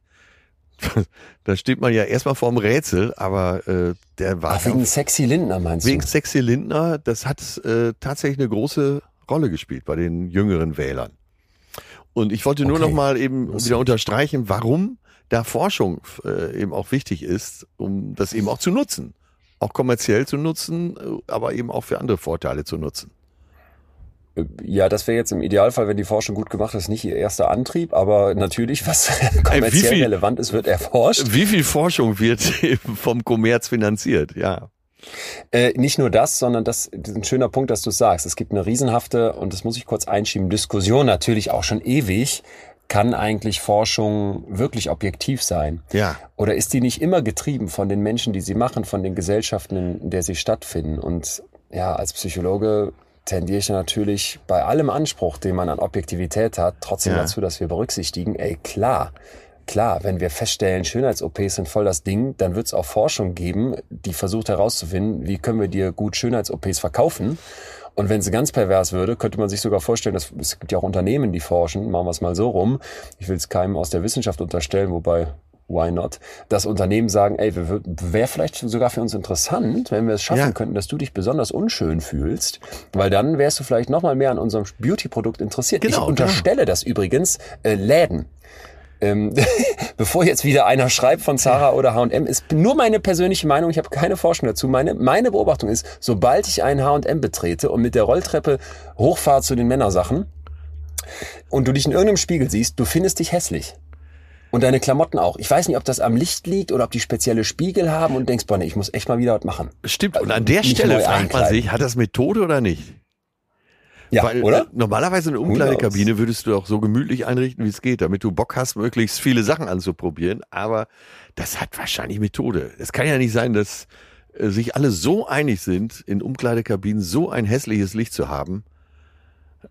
[LAUGHS] da steht man ja erstmal vorm Rätsel, aber äh, der war Ach, wegen sexy Lindner meinst wegen du? Sexy Lindner, das hat äh, tatsächlich eine große Rolle gespielt bei den jüngeren Wählern. Und ich wollte nur noch mal eben wieder unterstreichen, warum da Forschung äh, eben auch wichtig ist, um das eben auch zu nutzen. Auch kommerziell zu nutzen, äh, aber eben auch für andere Vorteile zu nutzen. Ja, das wäre jetzt im Idealfall, wenn die Forschung gut gemacht ist, nicht ihr erster Antrieb, aber natürlich, was kommerziell viel- relevant ist, wird erforscht. Wie viel Forschung wird [LAUGHS] vom Kommerz finanziert? Ja. Äh, nicht nur das, sondern das ist ein schöner Punkt, dass du sagst. Es gibt eine riesenhafte, und das muss ich kurz einschieben, Diskussion natürlich auch schon ewig. Kann eigentlich Forschung wirklich objektiv sein? Ja. Oder ist die nicht immer getrieben von den Menschen, die sie machen, von den Gesellschaften, in der sie stattfinden? Und ja, als Psychologe tendiere ich natürlich bei allem Anspruch, den man an Objektivität hat, trotzdem Ja. dazu, dass wir berücksichtigen, ey, klar, klar, wenn wir feststellen, Schönheits-OPs sind voll das Ding, dann wird es auch Forschung geben, die versucht herauszufinden, wie können wir dir gut Schönheits-OPs verkaufen. Und wenn sie ganz pervers würde, könnte man sich sogar vorstellen, dass es gibt ja auch Unternehmen, die forschen, machen wir es mal so rum. Ich will es keinem aus der Wissenschaft unterstellen, wobei why not? Das Unternehmen sagen, ey, wäre vielleicht sogar für uns interessant, wenn wir es schaffen Ja. könnten, dass du dich besonders unschön fühlst, weil dann wärst du vielleicht noch mal mehr an unserem Beauty-Produkt interessiert. Genau, ich unterstelle das übrigens äh, Läden. Ähm, [LAUGHS] bevor jetzt wieder einer schreibt von Zara oder H&M, ist nur meine persönliche Meinung, ich habe keine Forschung dazu. Meine, meine Beobachtung ist, sobald ich einen H&M betrete und mit der Rolltreppe hochfahre zu den Männersachen und du dich in irgendeinem Spiegel siehst, du findest dich hässlich. Und deine Klamotten auch. Ich weiß nicht, ob das am Licht liegt oder ob die spezielle Spiegel haben und denkst, boah, nee, ich muss echt mal wieder was machen. Stimmt. Und an der Stelle fragt man sich, hat das Methode oder nicht? Ja, Weil oder? Äh, normalerweise eine Umkleidekabine würdest du auch so gemütlich einrichten, wie es geht, damit du Bock hast, möglichst viele Sachen anzuprobieren. Aber das hat wahrscheinlich Methode. Es kann ja nicht sein, dass äh, sich alle so einig sind, in Umkleidekabinen so ein hässliches Licht zu haben,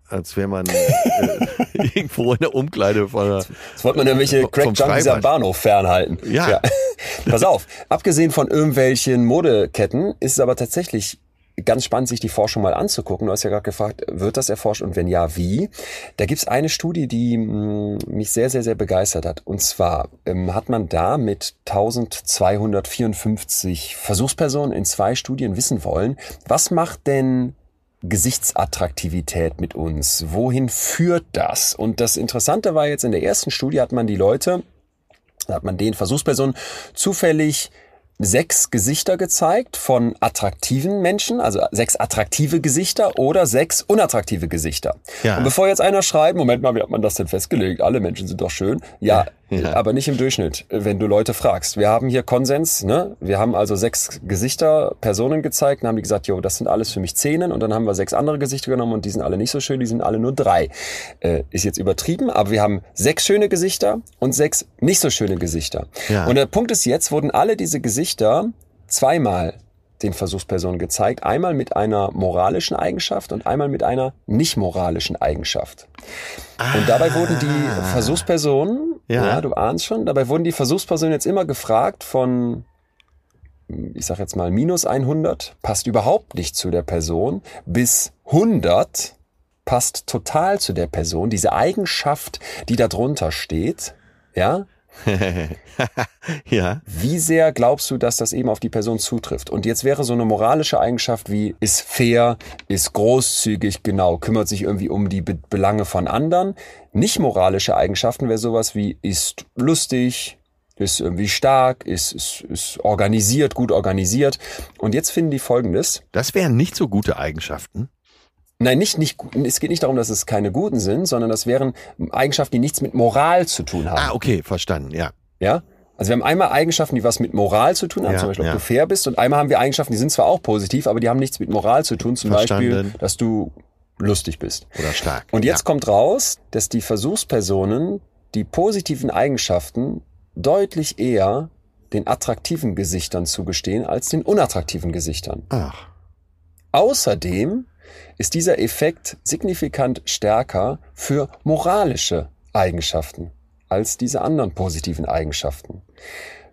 als wäre man äh, [LAUGHS] irgendwo in der Umkleide von einer, Jetzt wollte man irgendwelche Crack-Junkies am. Bahnhof fernhalten. Ja. [LAUGHS] Pass auf, abgesehen von irgendwelchen Modeketten ist es aber tatsächlich ganz spannend, sich die Forschung mal anzugucken. Du hast ja gerade gefragt, wird das erforscht und wenn ja, wie? Da gibt's eine Studie, die mh, mich sehr, sehr, sehr begeistert hat. Und zwar ähm, hat man da mit 1254 Versuchspersonen in zwei Studien wissen wollen, was macht denn Gesichtsattraktivität mit uns? Wohin führt das? Und das Interessante war jetzt, in der ersten Studie hat man die Leute, hat man den Versuchspersonen zufällig sechs Gesichter gezeigt von attraktiven Menschen, also sechs attraktive Gesichter oder sechs unattraktive Gesichter. Ja. Und bevor jetzt einer schreibt, Moment mal, wie hat man das denn festgelegt? Alle Menschen sind doch schön. Ja, Ja. aber nicht im Durchschnitt, wenn du Leute fragst. Wir haben hier Konsens, ne? Wir haben also sechs Gesichter, Personen gezeigt und haben die gesagt, jo, das sind alles für mich Zehnen und dann haben wir sechs andere Gesichter genommen und die sind alle nicht so schön, die sind alle nur drei. Äh, ist jetzt übertrieben, aber wir haben sechs schöne Gesichter und sechs nicht so schöne Gesichter. Ja. Und der Punkt ist jetzt, wurden alle diese Gesichter zweimal den Versuchspersonen gezeigt. Einmal mit einer moralischen Eigenschaft und einmal mit einer nicht moralischen Eigenschaft. Und dabei wurden die Versuchspersonen, Ja. ja. du ahnst schon, dabei wurden die Versuchspersonen jetzt immer gefragt von, ich sag jetzt mal minus 100, passt überhaupt nicht zu der Person, bis 100 passt total zu der Person. Diese Eigenschaft, die da drunter steht, ja, [LAUGHS] ja. Wie sehr glaubst du, dass das eben auf die Person zutrifft? Und jetzt wäre so eine moralische Eigenschaft wie ist fair, ist großzügig, genau, kümmert sich irgendwie um die Be Belange von anderen. Nicht moralische Eigenschaften wäre sowas wie ist lustig, ist irgendwie stark, ist, ist, ist organisiert, gut organisiert. Und jetzt finden die folgendes. Das wären nicht so gute Eigenschaften. Nein, nicht, nicht, es geht nicht darum, dass es keine guten sind, sondern das wären Eigenschaften, die nichts mit Moral zu tun haben. Ah, okay, verstanden, ja. Ja? Also wir haben einmal Eigenschaften, die was mit Moral zu tun haben, Ja, zum Beispiel, ob ja. du fair bist, und einmal haben wir Eigenschaften, die sind zwar auch positiv, aber die haben nichts mit Moral zu tun, zum Beispiel, Verstanden. dass du lustig bist. Oder stark. Und jetzt ja. kommt raus, dass die Versuchspersonen die positiven Eigenschaften deutlich eher den attraktiven Gesichtern zugestehen als den unattraktiven Gesichtern. Ach, Außerdem ist dieser Effekt signifikant stärker für moralische Eigenschaften als diese anderen positiven Eigenschaften.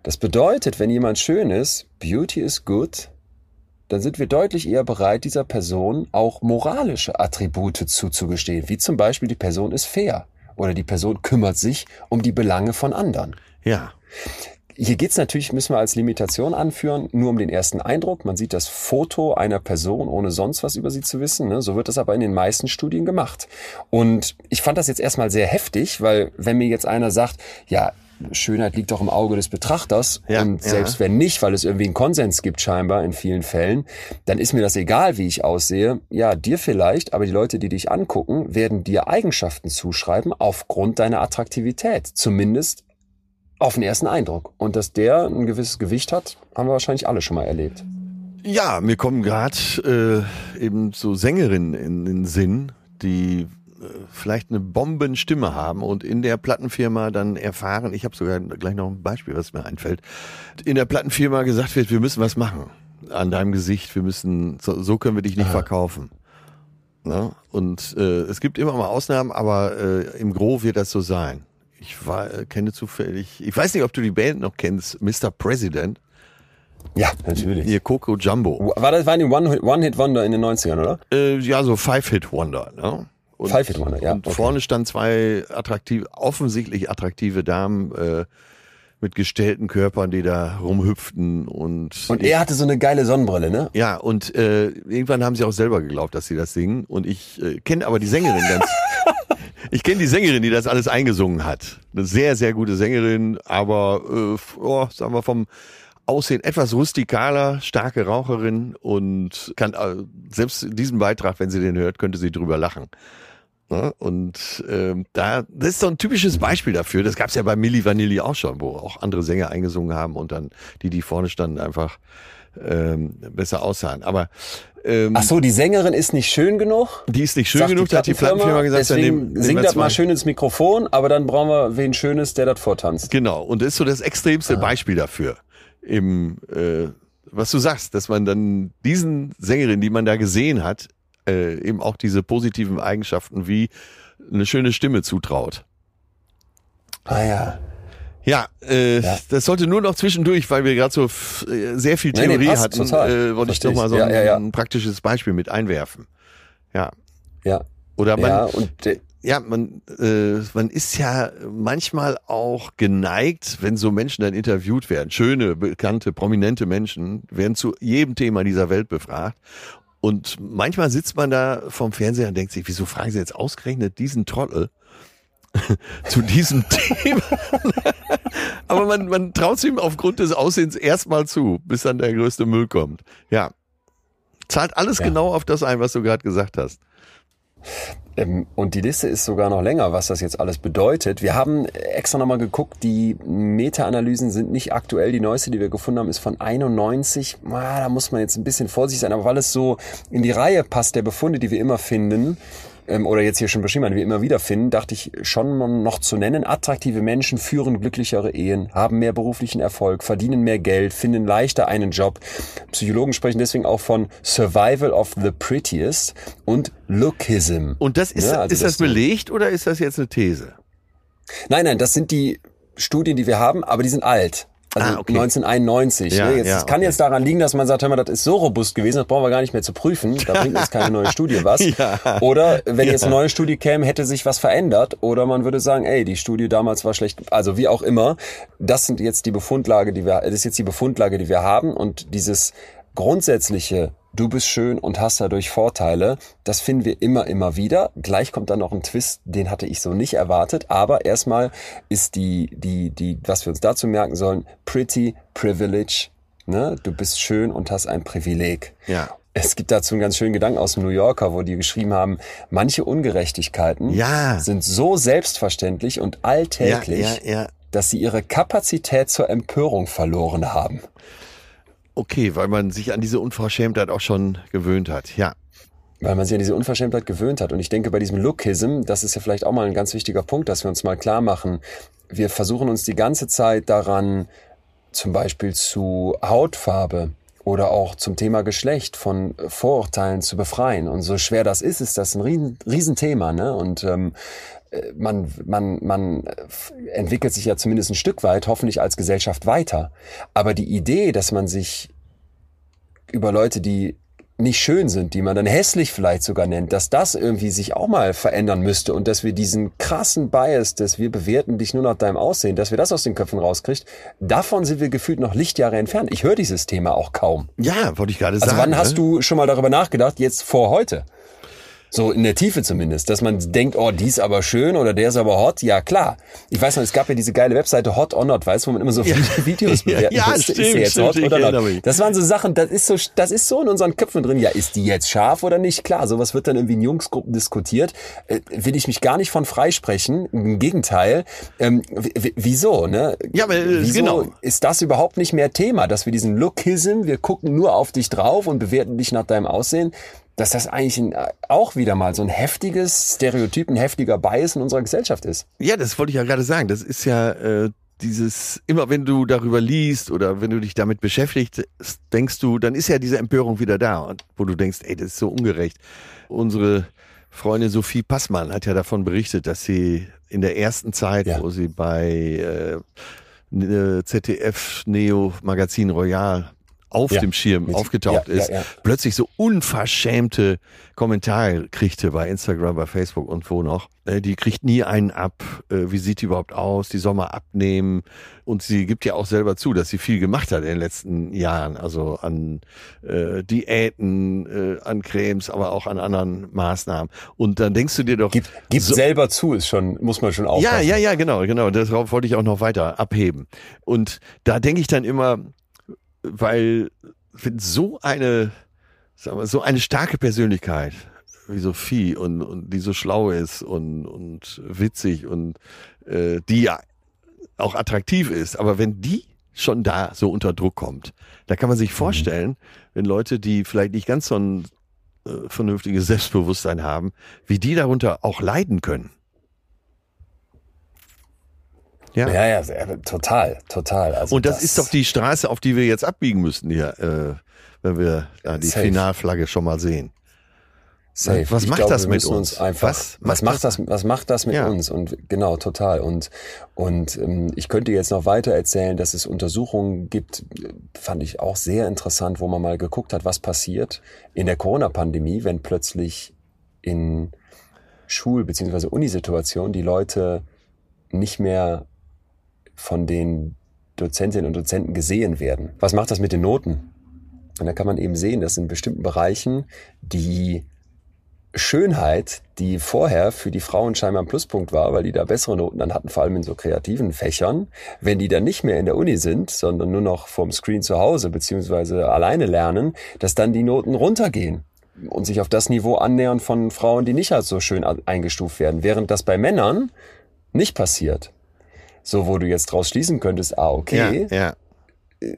Das bedeutet, wenn jemand schön ist, Beauty is good, dann sind wir deutlich eher bereit, dieser Person auch moralische Attribute zuzugestehen, wie zum Beispiel die Person ist fair oder die Person kümmert sich um die Belange von anderen. ja. Hier geht's natürlich, müssen wir als Limitation anführen, nur um den ersten Eindruck. Man sieht das Foto einer Person, ohne sonst was über sie zu wissen. Ne? So wird das aber in den meisten Studien gemacht. Und ich fand das jetzt erstmal sehr heftig, weil wenn mir jetzt einer sagt, ja, Schönheit liegt doch im Auge des Betrachters Ja, und ja. selbst wenn nicht, weil es irgendwie einen Konsens gibt scheinbar in vielen Fällen, dann ist mir das egal, wie ich aussehe. Ja, dir vielleicht, aber die Leute, die dich angucken, werden dir Eigenschaften zuschreiben aufgrund deiner Attraktivität. Zumindest auf den ersten Eindruck. Und dass der ein gewisses Gewicht hat, haben wir wahrscheinlich alle schon mal erlebt. Ja, mir kommen gerade äh, eben so Sängerinnen in den Sinn, die äh, vielleicht eine Bombenstimme haben und in der Plattenfirma dann erfahren, ich habe sogar gleich noch ein Beispiel, was mir einfällt, in der Plattenfirma gesagt wird, wir müssen was machen an deinem Gesicht, wir müssen, so, so können wir dich nicht verkaufen. Ne? Und äh, es gibt immer mal Ausnahmen, aber äh, im Gro wird das so sein. Ich war, äh, kenne zufällig, ich weiß nicht, ob du die Band noch kennst, Mr. President, Ja, natürlich. hier Coco Jumbo. War das war die One- One-Hit-Wonder in den 90ern, oder? Äh, ja, so Five-Hit-Wonder. Ne? Und, Five-Hit-Wonder, ja, Und okay. vorne standen zwei attraktive, offensichtlich attraktive Damen äh, mit gestellten Körpern, die da rumhüpften und Und er hatte so eine geile Sonnenbrille, ne? ja und äh, irgendwann haben sie auch selber geglaubt, dass sie das singen und ich äh, kenne aber die Sängerin ganz. [LAUGHS] Ich kenne die Sängerin, die das alles eingesungen hat. Eine sehr, sehr gute Sängerin, aber äh, oh, sagen wir vom Aussehen etwas rustikaler, starke Raucherin und kann äh, selbst diesen Beitrag, wenn sie den hört, könnte sie drüber lachen. Ne? Und ähm, da, das ist so ein typisches Beispiel dafür. Das gab es ja bei Milli Vanilli auch schon, wo auch andere Sänger eingesungen haben und dann die, die vorne standen, einfach ähm, besser aussahen. Aber ähm, Ach so, die Sängerin ist nicht schön genug. die ist nicht schön genug, da hat die Plattenfirma gesagt, dann deswegen nehmen, nehmen singt das mal schön ins Mikrofon, aber dann brauchen wir wen Schönes, der das vortanzt. Genau, und das ist so das extremste Beispiel dafür. Im, äh, was du sagst, dass man dann diesen Sängerin, die man da gesehen hat, äh, eben auch diese positiven Eigenschaften wie eine schöne Stimme zutraut. Ah ja. Ja, äh, Ja. das sollte nur noch zwischendurch, weil wir gerade so äh, sehr viel Nee, nee, Theorie passt, hatten, total. äh, wollte ich doch mal so Ja, ein, ja, ein praktisches Beispiel mit einwerfen. Ja. Ja. Oder man, ja, und ja, man, äh, man ist ja manchmal auch geneigt, wenn so Menschen dann interviewt werden, schöne, bekannte, prominente Menschen, werden zu jedem Thema dieser Welt befragt. Und manchmal sitzt man da vorm Fernseher und denkt sich, wieso fragen sie jetzt ausgerechnet diesen Trottel [LAUGHS] zu diesem [LAUGHS] Thema? Aber man, man traut es ihm aufgrund des Aussehens erstmal zu, bis dann der größte Müll kommt. Ja. Zahlt alles Ja. genau auf das ein, was du gerade gesagt hast. Ähm, und die Liste ist sogar noch länger, was das jetzt alles bedeutet. Wir haben extra nochmal geguckt, die Meta-Analysen sind nicht aktuell. Die neueste, die wir gefunden haben, ist von 91. Ah, da muss man jetzt ein bisschen vorsichtig sein, aber weil es so in die Reihe passt, der Befunde, die wir immer finden, ähm, oder jetzt hier schon beschrieben haben, wir immer wieder finden, dachte ich schon noch zu nennen. Attraktive Menschen führen glücklichere Ehen, haben mehr beruflichen Erfolg, verdienen mehr Geld, finden leichter einen Job. Psychologen sprechen deswegen auch von Survival of the Prettiest und Lookism. Und das ist, Ja, also ist das, das belegt oder ist das jetzt eine These? Nein, nein, das sind die Studien, die wir haben, aber die sind alt. Also Ah, okay. 1991. Ja, ne? jetzt, ja, es kann okay. jetzt daran liegen, dass man sagt, hör mal, das ist so robust gewesen, das brauchen wir gar nicht mehr zu prüfen. Da bringt jetzt keine neue Studie was. [LAUGHS] Ja. Oder wenn jetzt eine neue Studie käme, hätte sich was verändert. Oder man würde sagen, ey, die Studie damals war schlecht. Also wie auch immer. Das sind jetzt die Befundlage, die wir, das ist jetzt die Befundlage, die wir haben. Und dieses grundsätzliche, du bist schön und hast dadurch Vorteile, das finden wir immer, immer wieder. Gleich kommt dann noch ein Twist, den hatte ich so nicht erwartet. Aber erstmal ist die, die, die, was wir uns dazu merken sollen, pretty privilege. Ne? Du bist schön und hast ein Privileg. Ja. Es gibt dazu einen ganz schönen Gedanken aus dem New Yorker, wo die geschrieben haben, manche Ungerechtigkeiten Ja. sind so selbstverständlich und alltäglich, ja, ja. dass sie ihre Kapazität zur Empörung verloren haben. Okay, weil man sich an diese Unverschämtheit auch schon gewöhnt hat. Ja. Weil man sich an diese Unverschämtheit gewöhnt hat. Und ich denke, bei diesem Lookism, das ist ja vielleicht auch mal ein ganz wichtiger Punkt, dass wir uns mal klar machen. Wir versuchen uns die ganze Zeit daran, zum Beispiel zu Hautfarbe oder auch zum Thema Geschlecht von Vorurteilen zu befreien. Und so schwer das ist, ist das ein riesen, Riesenthema. Ne? Und ähm, äh, man, man, man äh, entwickelt sich ja zumindest ein Stück weit, hoffentlich als Gesellschaft weiter. Aber die Idee, dass man sich über Leute, die nicht schön sind, die man dann hässlich vielleicht sogar nennt, dass das irgendwie sich auch mal verändern müsste und dass wir diesen krassen Bias, dass wir bewerten dich nur nach deinem Aussehen, dass wir das aus den Köpfen rauskriegt, davon sind wir gefühlt noch Lichtjahre entfernt. Ich höre dieses Thema auch kaum. Ja, wollte ich gerade Also sagen. wann hast ne? du schon mal darüber nachgedacht, jetzt vor heute? So in der Tiefe zumindest, dass man denkt, oh, die ist aber schön oder der ist aber hot. Ja, klar. Ich weiß noch, es gab ja diese geile Webseite Hot or Not, weißt du, wo man immer so [LAUGHS] Videos Ja, bewerten ja, ist stimmt, sie jetzt stimmt, hot oder not? mich. Das waren so Sachen, das ist so, das ist so in unseren Köpfen drin. Ja, ist die jetzt scharf oder nicht? Klar, sowas wird dann irgendwie in Jungsgruppen diskutiert. Äh, will ich mich gar nicht von freisprechen. Im Gegenteil. Ähm, wieso, ne? Ja, aber, äh, wieso genau. ist das überhaupt nicht mehr Thema, dass wir diesen Lookism, wir gucken nur auf dich drauf und bewerten dich nach deinem Aussehen, dass das eigentlich ein, auch wieder mal so ein heftiges Stereotyp, ein heftiger Bias in unserer Gesellschaft ist. Ja, das wollte ich ja gerade sagen. Das ist ja äh, dieses, immer wenn du darüber liest oder wenn du dich damit beschäftigst, denkst du, dann ist ja diese Empörung wieder da. Und wo du denkst, ey, das ist so ungerecht. Unsere Freundin Sophie Passmann hat ja davon berichtet, dass sie in der ersten Zeit, Ja. wo sie bei äh, ZDF Neo Magazin Royal auf Ja, dem Schirm aufgetaucht ja, ja, ist, ja. plötzlich so unverschämte Kommentare kriegte bei Instagram, bei Facebook und wo noch. Äh, Die kriegt nie einen ab. Äh, Wie sieht die überhaupt aus? Die soll mal abnehmen. Und sie gibt ja auch selber zu, dass sie viel gemacht hat in den letzten Jahren. Also an äh, Diäten, äh, an Cremes, aber auch an anderen Maßnahmen. Und dann denkst du dir doch, Gibt, gibt so- selber zu, ist schon, muss man schon aufpassen. ja, ja, ja, genau, genau. Darauf wollte ich auch noch weiter abheben. Und da denke ich dann immer, weil wenn so eine, sagen wir, so eine starke Persönlichkeit wie Sophie und, und die so schlau ist und, und witzig und äh, die ja auch attraktiv ist, aber wenn die schon da so unter Druck kommt, da kann man sich vorstellen, wenn Leute, die vielleicht nicht ganz so ein äh, vernünftiges Selbstbewusstsein haben, wie die darunter auch leiden können. Ja. Ja, ja, total, total. Also Und das, ist doch die Straße, auf die wir jetzt abbiegen müssten hier, äh, wenn wir da die Safe. Finalflagge schon mal sehen. Safe. Was Ich macht glaube, das mit müssen uns? einfach, Was was, macht das, was macht das mit Ja. uns? Und genau, total. Und, und ähm, ich könnte jetzt noch weiter erzählen, dass es Untersuchungen gibt, fand ich auch sehr interessant, wo man mal geguckt hat, was passiert in der Corona-Pandemie, wenn plötzlich in Schul- bzw. Unisituationen die Leute nicht mehr von den Dozentinnen und Dozenten gesehen werden. Was macht das mit den Noten? Und da kann man eben sehen, dass in bestimmten Bereichen die Schönheit, die vorher für die Frauen scheinbar ein Pluspunkt war, weil die da bessere Noten dann hatten, vor allem in so kreativen Fächern, wenn die dann nicht mehr in der Uni sind, sondern nur noch vorm Screen zu Hause beziehungsweise alleine lernen, dass dann die Noten runtergehen und sich auf das Niveau annähern von Frauen, die nicht als so schön eingestuft werden, während das bei Männern nicht passiert. So, wo du jetzt draus schließen könntest, ah, okay, Ja, ja.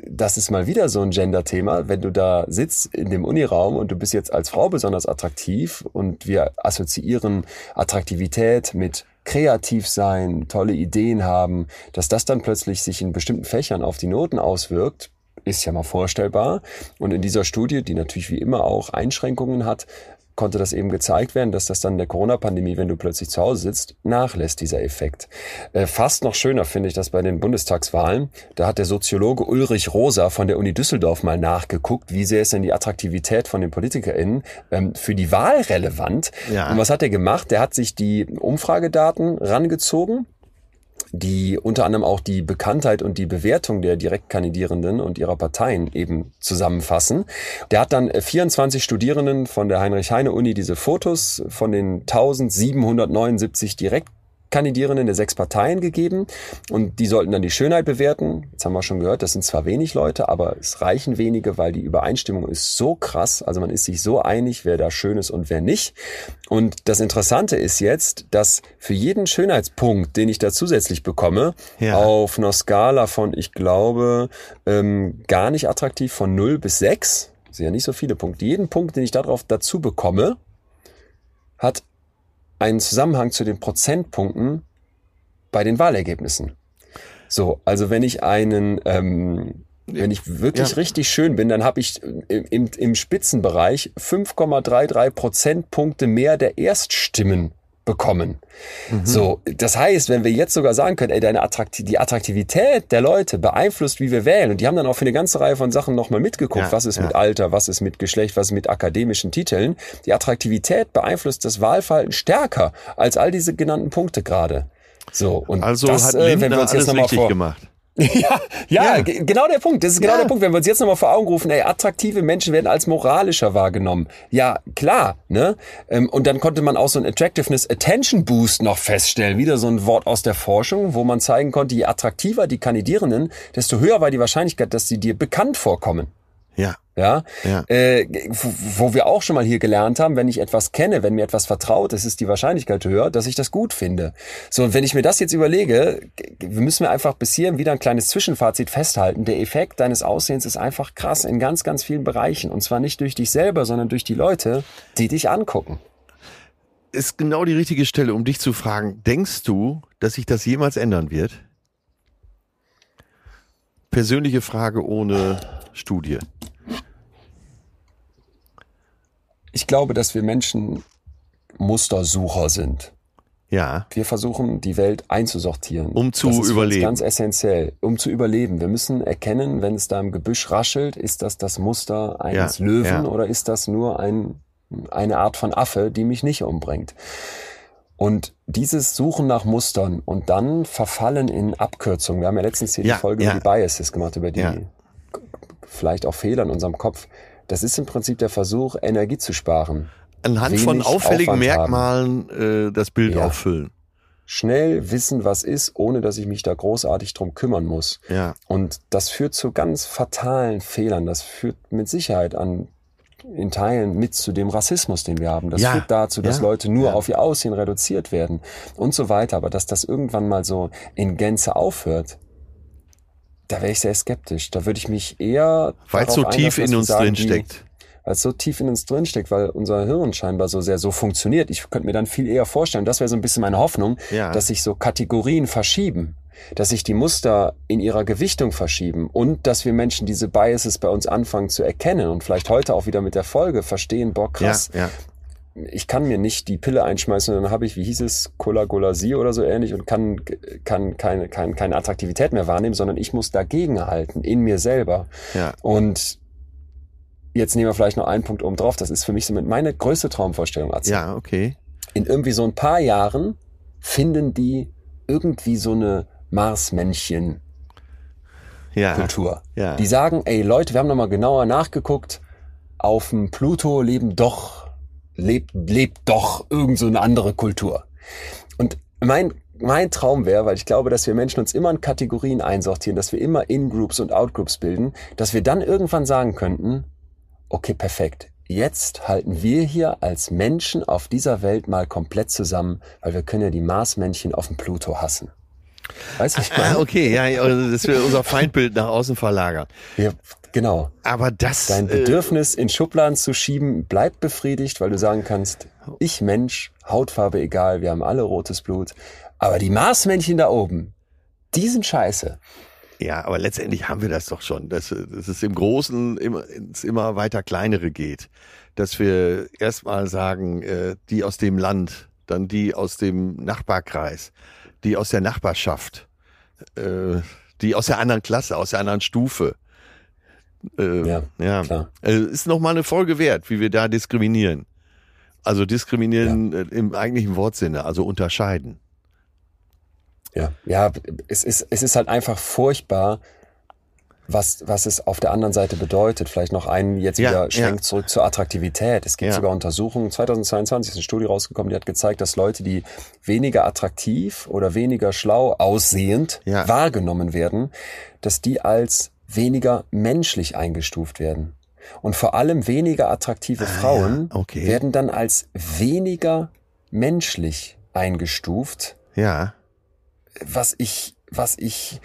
das ist mal wieder so ein Gender-Thema, wenn du da sitzt in dem Uniraum und du bist jetzt als Frau besonders attraktiv und wir assoziieren Attraktivität mit kreativ sein, tolle Ideen haben, dass das dann plötzlich sich in bestimmten Fächern auf die Noten auswirkt, ist ja mal vorstellbar. Und in dieser Studie, die natürlich wie immer auch Einschränkungen hat, konnte das eben gezeigt werden, dass das dann in der Corona-Pandemie, wenn du plötzlich zu Hause sitzt, nachlässt, dieser Effekt. Äh, fast noch schöner finde ich das bei den Bundestagswahlen. Da hat der Soziologe Ulrich Rosa von der Uni Düsseldorf mal nachgeguckt, wie sehr ist denn die Attraktivität von den PolitikerInnen ähm, für die Wahl relevant. Ja. Und was hat er gemacht? Der hat sich die Umfragedaten rangezogen die unter anderem auch die Bekanntheit und die Bewertung der Direktkandidierenden und ihrer Parteien eben zusammenfassen. Der hat dann 24 Studierenden von der Heinrich-Heine-Uni diese Fotos von den 1779 direkt Kandidierenden der sechs Parteien gegeben und die sollten dann die Schönheit bewerten. Jetzt haben wir schon gehört, das sind zwar wenig Leute, aber es reichen wenige, weil die Übereinstimmung ist so krass. Also man ist sich so einig, wer da schön ist und wer nicht. Und das Interessante ist jetzt, dass für jeden Schönheitspunkt, den ich da zusätzlich bekomme, Ja. auf einer Skala von, ich glaube, ähm, gar nicht attraktiv von 0 bis 6, sind ja nicht so viele Punkte, jeden Punkt, den ich darauf dazu bekomme, hat einen Zusammenhang zu den Prozentpunkten bei den Wahlergebnissen. So, also wenn ich einen, ähm, wenn ich wirklich Ja. richtig schön bin, dann habe ich im, im, im Spitzenbereich 5,33 Prozentpunkte mehr der Erststimmen bekommen. So, das heißt, wenn wir jetzt sogar sagen können, ey, deine Attrakti die Attraktivität der Leute beeinflusst, wie wir wählen, und die haben dann auch für eine ganze Reihe von Sachen nochmal mitgeguckt, Ja, was ist ja. mit Alter, was ist mit Geschlecht, was ist mit akademischen Titeln. Die Attraktivität beeinflusst das Wahlverhalten stärker als all diese genannten Punkte gerade. So, und Also das, hat äh, wenn wir uns jetzt alles nochmal richtig vor, gemacht. [LAUGHS] ja, ja, Ja. ge- genau der Punkt. Das ist genau Ja. der Punkt. Wenn wir uns jetzt nochmal vor Augen rufen, ey, attraktive Menschen werden als moralischer wahrgenommen. Ja, klar, ne? Ähm, Und dann konnte man auch so ein Attractiveness Attention Boost noch feststellen. Wieder so ein Wort aus der Forschung, wo man zeigen konnte, je attraktiver die Kandidierenden, desto höher war die Wahrscheinlichkeit, dass sie dir bekannt vorkommen. Ja. Ja, Ja. Äh, wo, wir auch schon mal hier gelernt haben, wenn ich etwas kenne, wenn mir etwas vertraut ist, ist die Wahrscheinlichkeit höher, dass ich das gut finde. So, und wenn ich mir das jetzt überlege, müssen wir einfach bis hierhin wieder ein kleines Zwischenfazit festhalten. Der Effekt deines Aussehens ist einfach krass in ganz, ganz vielen Bereichen. Und zwar nicht durch dich selber, sondern durch die Leute, die dich angucken. Ist genau die richtige Stelle, um dich zu fragen, denkst du, dass sich das jemals ändern wird? Persönliche Frage ohne Studie. Ich glaube, dass wir Menschen Mustersucher sind. Ja. Wir versuchen, die Welt einzusortieren. Um zu das ist überleben. Ganz essentiell, um zu überleben. Wir müssen erkennen, wenn es da im Gebüsch raschelt, ist das das Muster eines Ja, Löwen ja. oder ist das nur ein, eine Art von Affe, die mich nicht umbringt. Und dieses Suchen nach Mustern und dann verfallen in Abkürzungen. Wir haben ja letztens hier Ja, die Folge über die Biases gemacht, über die Ja. Vielleicht auch Fehler in unserem Kopf. Das ist im Prinzip der Versuch, Energie zu sparen. Anhand von auffälligen Aufwand Merkmalen äh, das Bild Ja. auffüllen. Schnell wissen, was ist, ohne dass ich mich da großartig drum kümmern muss. Ja. Und das führt zu ganz fatalen Fehlern. Das führt mit Sicherheit an in Teilen mit zu dem Rassismus, den wir haben. Das Ja, führt dazu, dass ja, Leute nur ja. auf ihr Aussehen reduziert werden und so weiter. Aber dass das irgendwann mal so in Gänze aufhört, da wäre ich sehr skeptisch. Da würde ich mich eher Weil es so tief in uns drin steckt. weil es so tief in uns drin steckt, weil unser Hirn scheinbar so sehr so funktioniert. Ich könnte mir dann viel eher vorstellen, das wäre so ein bisschen meine Hoffnung, Ja. dass sich so Kategorien verschieben, dass sich die Muster in ihrer Gewichtung verschieben und dass wir Menschen diese Biases bei uns anfangen zu erkennen und vielleicht heute auch wieder mit der Folge verstehen, boah krass, Ja, ja. Ich kann mir nicht die Pille einschmeißen und dann habe ich, wie hieß es, Cola-Golasie oder so ähnlich und kann, kann keine, keine, keine Attraktivität mehr wahrnehmen, sondern ich muss dagegen halten, in mir selber. ja. Und jetzt nehmen wir vielleicht noch einen Punkt oben drauf. Das ist für mich so meine größte Traumvorstellung. Atze. Ja, okay. In irgendwie so ein paar Jahren finden die irgendwie so eine Marsmännchen-Kultur. Ja. Ja. Die sagen, ey Leute, wir haben nochmal genauer nachgeguckt. Auf dem Pluto leben doch, lebt, lebt doch irgend so eine andere Kultur. Und mein, mein Traum wäre, weil ich glaube, dass wir Menschen uns immer in Kategorien einsortieren, dass wir immer In-Groups und Out-Groups bilden, dass wir dann irgendwann sagen könnten, okay, perfekt. Jetzt halten wir hier als Menschen auf dieser Welt mal komplett zusammen, weil wir können ja die Marsmännchen auf dem Pluto hassen. Weißt du, ich Ah, [LAUGHS] meine? okay, ja, ja, also das wir unser Feindbild nach außen verlagern. Ja, genau. Aber das. Dein äh, Bedürfnis in Schubladen zu schieben bleibt befriedigt, weil du sagen kannst, ich Mensch, Hautfarbe egal, wir haben alle rotes Blut. Aber die Marsmännchen da oben, die sind scheiße. Ja, aber letztendlich haben wir das doch schon, dass, dass es im Großen immer, ins immer weiter kleinere geht. Dass wir erstmal sagen, äh, die aus dem Land, dann die aus dem Nachbarkreis, die aus der Nachbarschaft, äh, die aus der anderen Klasse, aus der anderen Stufe. Äh, Ja, ja. klar. Äh, ist noch mal eine Folge wert, wie wir da diskriminieren. Also diskriminieren äh, im eigentlichen Wortsinne, also unterscheiden. Ja, ja, es ist, es ist halt einfach furchtbar, was, was es auf der anderen Seite bedeutet. Vielleicht noch einen jetzt Ja, wieder Schwenk ja. zurück zur Attraktivität. Es gibt Ja. sogar Untersuchungen. 2022 ist eine Studie rausgekommen, die hat gezeigt, dass Leute, die weniger attraktiv oder weniger schlau aussehend Ja. wahrgenommen werden, dass die als weniger menschlich eingestuft werden. Und vor allem weniger attraktive Frauen Ah, okay. werden dann als weniger menschlich eingestuft Ja, was ich, was ich,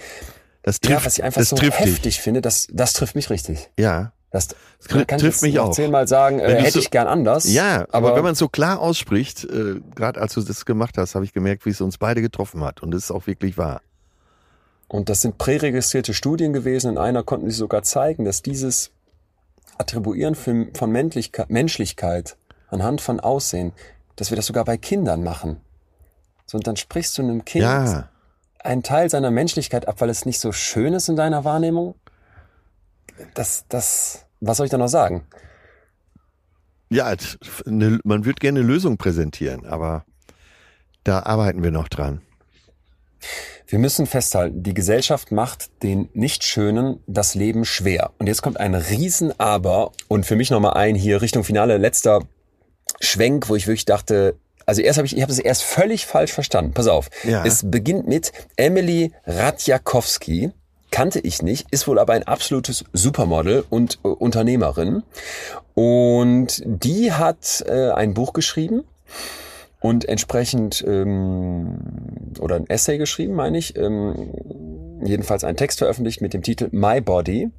das trifft, ja, was ich einfach das so trifft heftig dich. finde, das, das trifft mich richtig. Ja. Das, tri- kann trifft ich mich auch. zehnmal sagen, äh, hätte so- ich gern anders. Ja, aber, aber wenn man es so klar ausspricht, äh, gerade als du das gemacht hast, habe ich gemerkt, wie es uns beide getroffen hat. Und das ist auch wirklich wahr. Und das sind präregistrierte Studien gewesen. In einer konnten sie sogar zeigen, dass dieses Attribuieren von, Männlichkeit, Menschlichkeit anhand von Aussehen, dass wir das sogar bei Kindern machen. So, und dann sprichst du einem Kind Ja, einen Teil seiner Menschlichkeit ab, weil es nicht so schön ist in deiner Wahrnehmung. Das, das, was soll ich da noch sagen? ja, man wird gerne eine Lösung präsentieren, aber da arbeiten wir noch dran. Wir müssen festhalten, die Gesellschaft macht den Nichtschönen das Leben schwer. Und jetzt kommt ein Riesen-Aber und für mich nochmal ein hier Richtung Finale, letzter Schwenk, wo ich wirklich dachte, also erst habe ich, ich habe es erst völlig falsch verstanden. Pass auf. Ja. Es beginnt mit Emily Radjakowski. Kannte ich nicht, ist wohl aber ein absolutes Supermodel und äh, Unternehmerin. Und die hat äh, ein Buch geschrieben und entsprechend ähm, oder ein Essay geschrieben, meine ich, ähm, jedenfalls einen Text veröffentlicht mit dem Titel My Body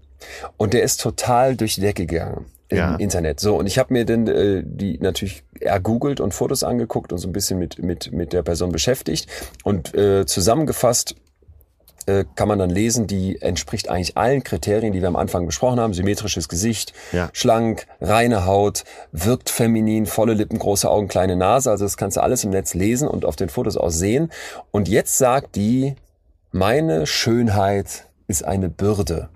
und der ist total durch die Decke gegangen im Ja. Internet. So und ich habe mir dann äh, die natürlich ergoogelt und Fotos angeguckt und so ein bisschen mit mit mit der Person beschäftigt und äh, zusammengefasst äh, kann man dann lesen, die entspricht eigentlich allen Kriterien, die wir am Anfang besprochen haben. Symmetrisches Gesicht, Ja. schlank, reine Haut, wirkt feminin, volle Lippen, große Augen, kleine Nase. Also das kannst du alles im Netz lesen und auf den Fotos auch sehen. Und jetzt sagt die, meine Schönheit ist eine Bürde.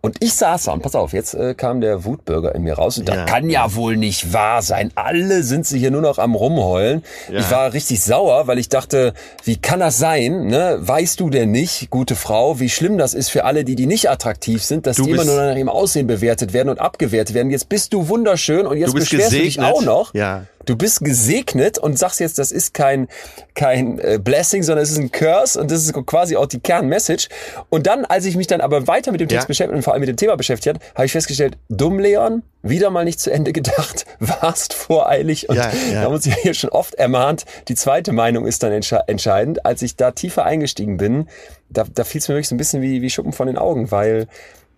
Und ich saß da und pass auf, jetzt äh, kam der Wutbürger in mir raus und Ja. das kann ja wohl nicht wahr sein. Alle sind sie hier nur noch am rumheulen. Ja. Ich war richtig sauer, weil ich dachte, wie kann das sein? Ne? Weißt du denn nicht, gute Frau, wie schlimm das ist für alle, die die nicht attraktiv sind, dass Du die immer nur nach ihrem Aussehen bewertet werden und abgewertet werden. Jetzt bist du wunderschön und jetzt beschwerst du dich gesegnet. auch noch. Ja. Du bist gesegnet und sagst jetzt, das ist kein, kein äh, Blessing, sondern es ist ein Curse und das ist quasi auch die Kernmessage. Und dann, als ich mich dann aber weiter mit dem Text Ja. beschäftigt und vor allem mit dem Thema beschäftigt habe, habe ich festgestellt, dumm Leon, wieder mal nicht zu Ende [LAUGHS] gedacht, warst voreilig und Ja, ja. wir haben uns ja hier schon oft ermahnt, die zweite Meinung ist dann entsche entscheidend. Als ich da tiefer eingestiegen bin, da, da fiel es mir wirklich so ein bisschen wie, wie Schuppen von den Augen, weil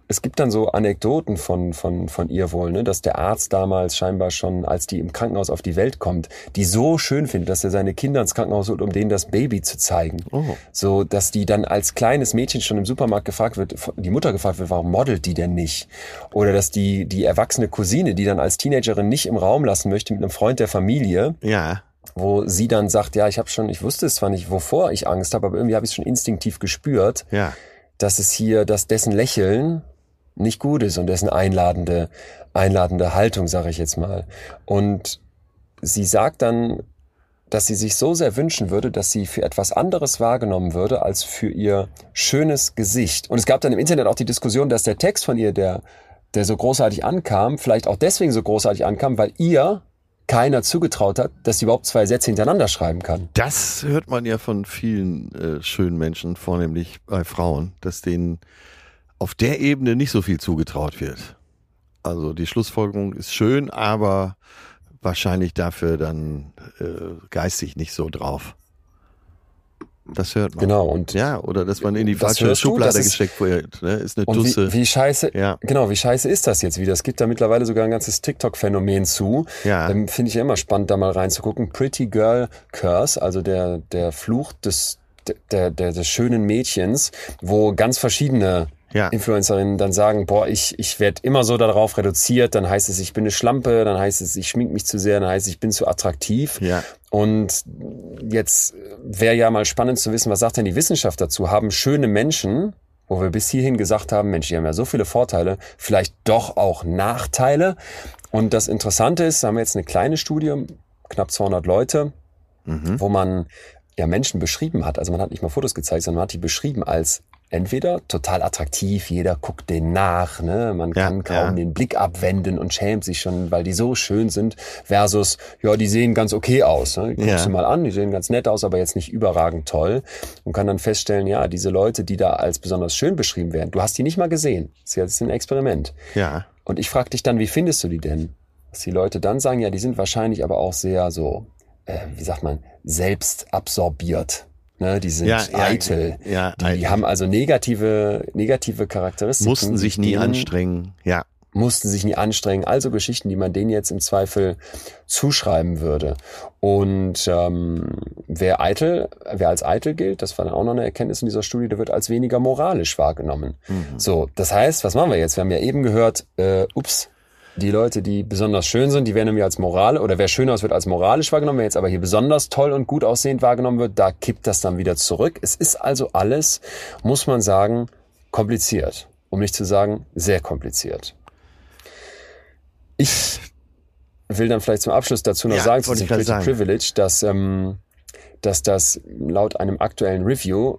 es gibt dann so Anekdoten von, von, von ihr wohl, ne, dass der Arzt damals scheinbar schon, als die im Krankenhaus auf die Welt kommt, die so schön findet, dass er seine Kinder ins Krankenhaus holt, um denen das Baby zu zeigen. Oh. So, dass die dann als kleines Mädchen schon im Supermarkt gefragt wird, die Mutter gefragt wird, warum modelt die denn nicht? Oder dass die, die erwachsene Cousine, die dann als Teenagerin nicht im Raum lassen möchte mit einem Freund der Familie, Ja. wo sie dann sagt, ja, ich habe schon, ich wusste es zwar nicht, wovor ich Angst habe, aber irgendwie habe ich es schon instinktiv gespürt Ja. dass es hier, dass dessen Lächeln nicht gut ist und dessen einladende, einladende Haltung, sage ich jetzt mal. Und sie sagt dann, dass sie sich so sehr wünschen würde, dass sie für etwas anderes wahrgenommen würde als für ihr schönes Gesicht. Und es gab dann im Internet auch die Diskussion, dass der Text von ihr, der, der so großartig ankam, vielleicht auch deswegen so großartig ankam, weil ihr keiner zugetraut hat, dass sie überhaupt zwei Sätze hintereinander schreiben kann. Das hört man ja von vielen äh, schönen Menschen, vornehmlich bei Frauen, dass denen auf der Ebene nicht so viel zugetraut wird. Also die Schlussfolgerung ist schön, aber wahrscheinlich dafür dann äh, geistig nicht so drauf. Das hört man. Genau. Und Ja, oder dass man in die falsche du, Schublade ist- gesteckt wird. Ne? Ist eine Dusse. wie, wie scheiße, Ja. genau, wie scheiße ist das jetzt wieder? Es gibt da mittlerweile sogar ein ganzes TikTok-Phänomen zu. Ja. Ähm, Finde ich ja immer spannend, da mal reinzugucken. Pretty Girl Curse, also der, der Fluch des der, der, des schönen Mädchens, wo ganz verschiedene Ja. Influencerinnen dann sagen, boah, ich, ich werde immer so darauf reduziert, dann heißt es, ich bin eine Schlampe, dann heißt es, ich schmink mich zu sehr, dann heißt es, ich bin zu attraktiv. Ja. Und jetzt wäre ja mal spannend zu wissen, was sagt denn die Wissenschaft dazu? Haben schöne Menschen, wo wir bis hierhin gesagt haben, Mensch, die haben ja so viele Vorteile, vielleicht doch auch Nachteile? Und das Interessante ist, da haben wir jetzt eine kleine Studie, knapp 200 Leute, wo man ja Menschen beschrieben hat. Also man hat nicht mal Fotos gezeigt, sondern man hat die beschrieben als entweder total attraktiv, jeder guckt denen nach, ne? man Ja, kann kaum ja. den Blick abwenden und schämt sich schon, weil die so schön sind, versus, ja, die sehen ganz okay aus. Ne? Die Ja. guckst du mal an, die sehen ganz nett aus, aber jetzt nicht überragend toll. Und kann dann feststellen, ja, diese Leute, die da als besonders schön beschrieben werden, du hast die nicht mal gesehen. Das ist jetzt ein Experiment. Ja. Und ich frage dich dann, wie findest du die denn? Dass die Leute dann sagen, ja, die sind wahrscheinlich aber auch sehr so, äh, wie sagt man, selbst absorbiert. Ne, die sind Ja, ja, eitel. ja, die eitel. haben also negative, negative Charakteristiken. Mussten sich nie anstrengen. Ja. mussten sich nie anstrengen. Also Geschichten, die man denen jetzt im Zweifel zuschreiben würde. Und ähm, wer eitel, wer als eitel gilt, das war dann auch noch eine Erkenntnis in dieser Studie, der wird als weniger moralisch wahrgenommen. So, das heißt, was machen wir jetzt? Wir haben ja eben gehört, äh, ups, die Leute, die besonders schön sind, die werden nämlich als moral oder wer schön aus wird als moralisch wahrgenommen, wer jetzt aber hier besonders toll und gut aussehend wahrgenommen wird, da kippt das dann wieder zurück. Es ist also alles, muss man sagen, kompliziert. Um nicht zu sagen, sehr kompliziert. Ich will dann vielleicht zum Abschluss dazu noch Ja, sagen, zu diesem Pretty sagen. Privilege, dass, ähm, dass das laut einem aktuellen Review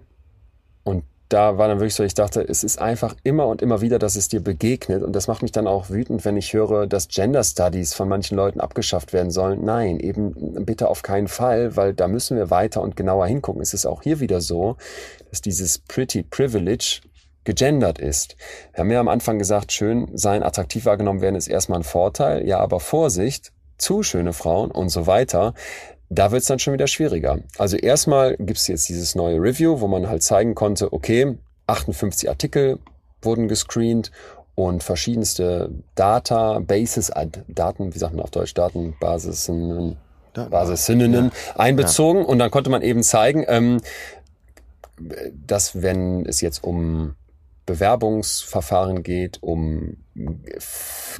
da war dann wirklich so, ich dachte, es ist einfach immer und immer wieder, dass es dir begegnet. Und das macht mich dann auch wütend, wenn ich höre, dass Gender Studies von manchen Leuten abgeschafft werden sollen. Nein, eben bitte auf keinen Fall, weil da müssen wir weiter und genauer hingucken. Es ist auch hier wieder so, dass dieses Pretty Privilege gegendert ist. Wir haben ja am Anfang gesagt, schön sein, attraktiv wahrgenommen werden ist erstmal ein Vorteil. Ja, aber Vorsicht, zu schöne Frauen und so weiter. Da wird's dann schon wieder schwieriger. Also erstmal gibt's jetzt dieses neue Review, wo man halt zeigen konnte, okay, 58 Artikel wurden gescreent und verschiedenste Databases, äh, Daten, wie sagt man auf Deutsch, Datenbasissen, Daten- Basisinnen einbezogen und dann konnte man eben zeigen, ähm, dass wenn es jetzt um Bewerbungsverfahren geht, um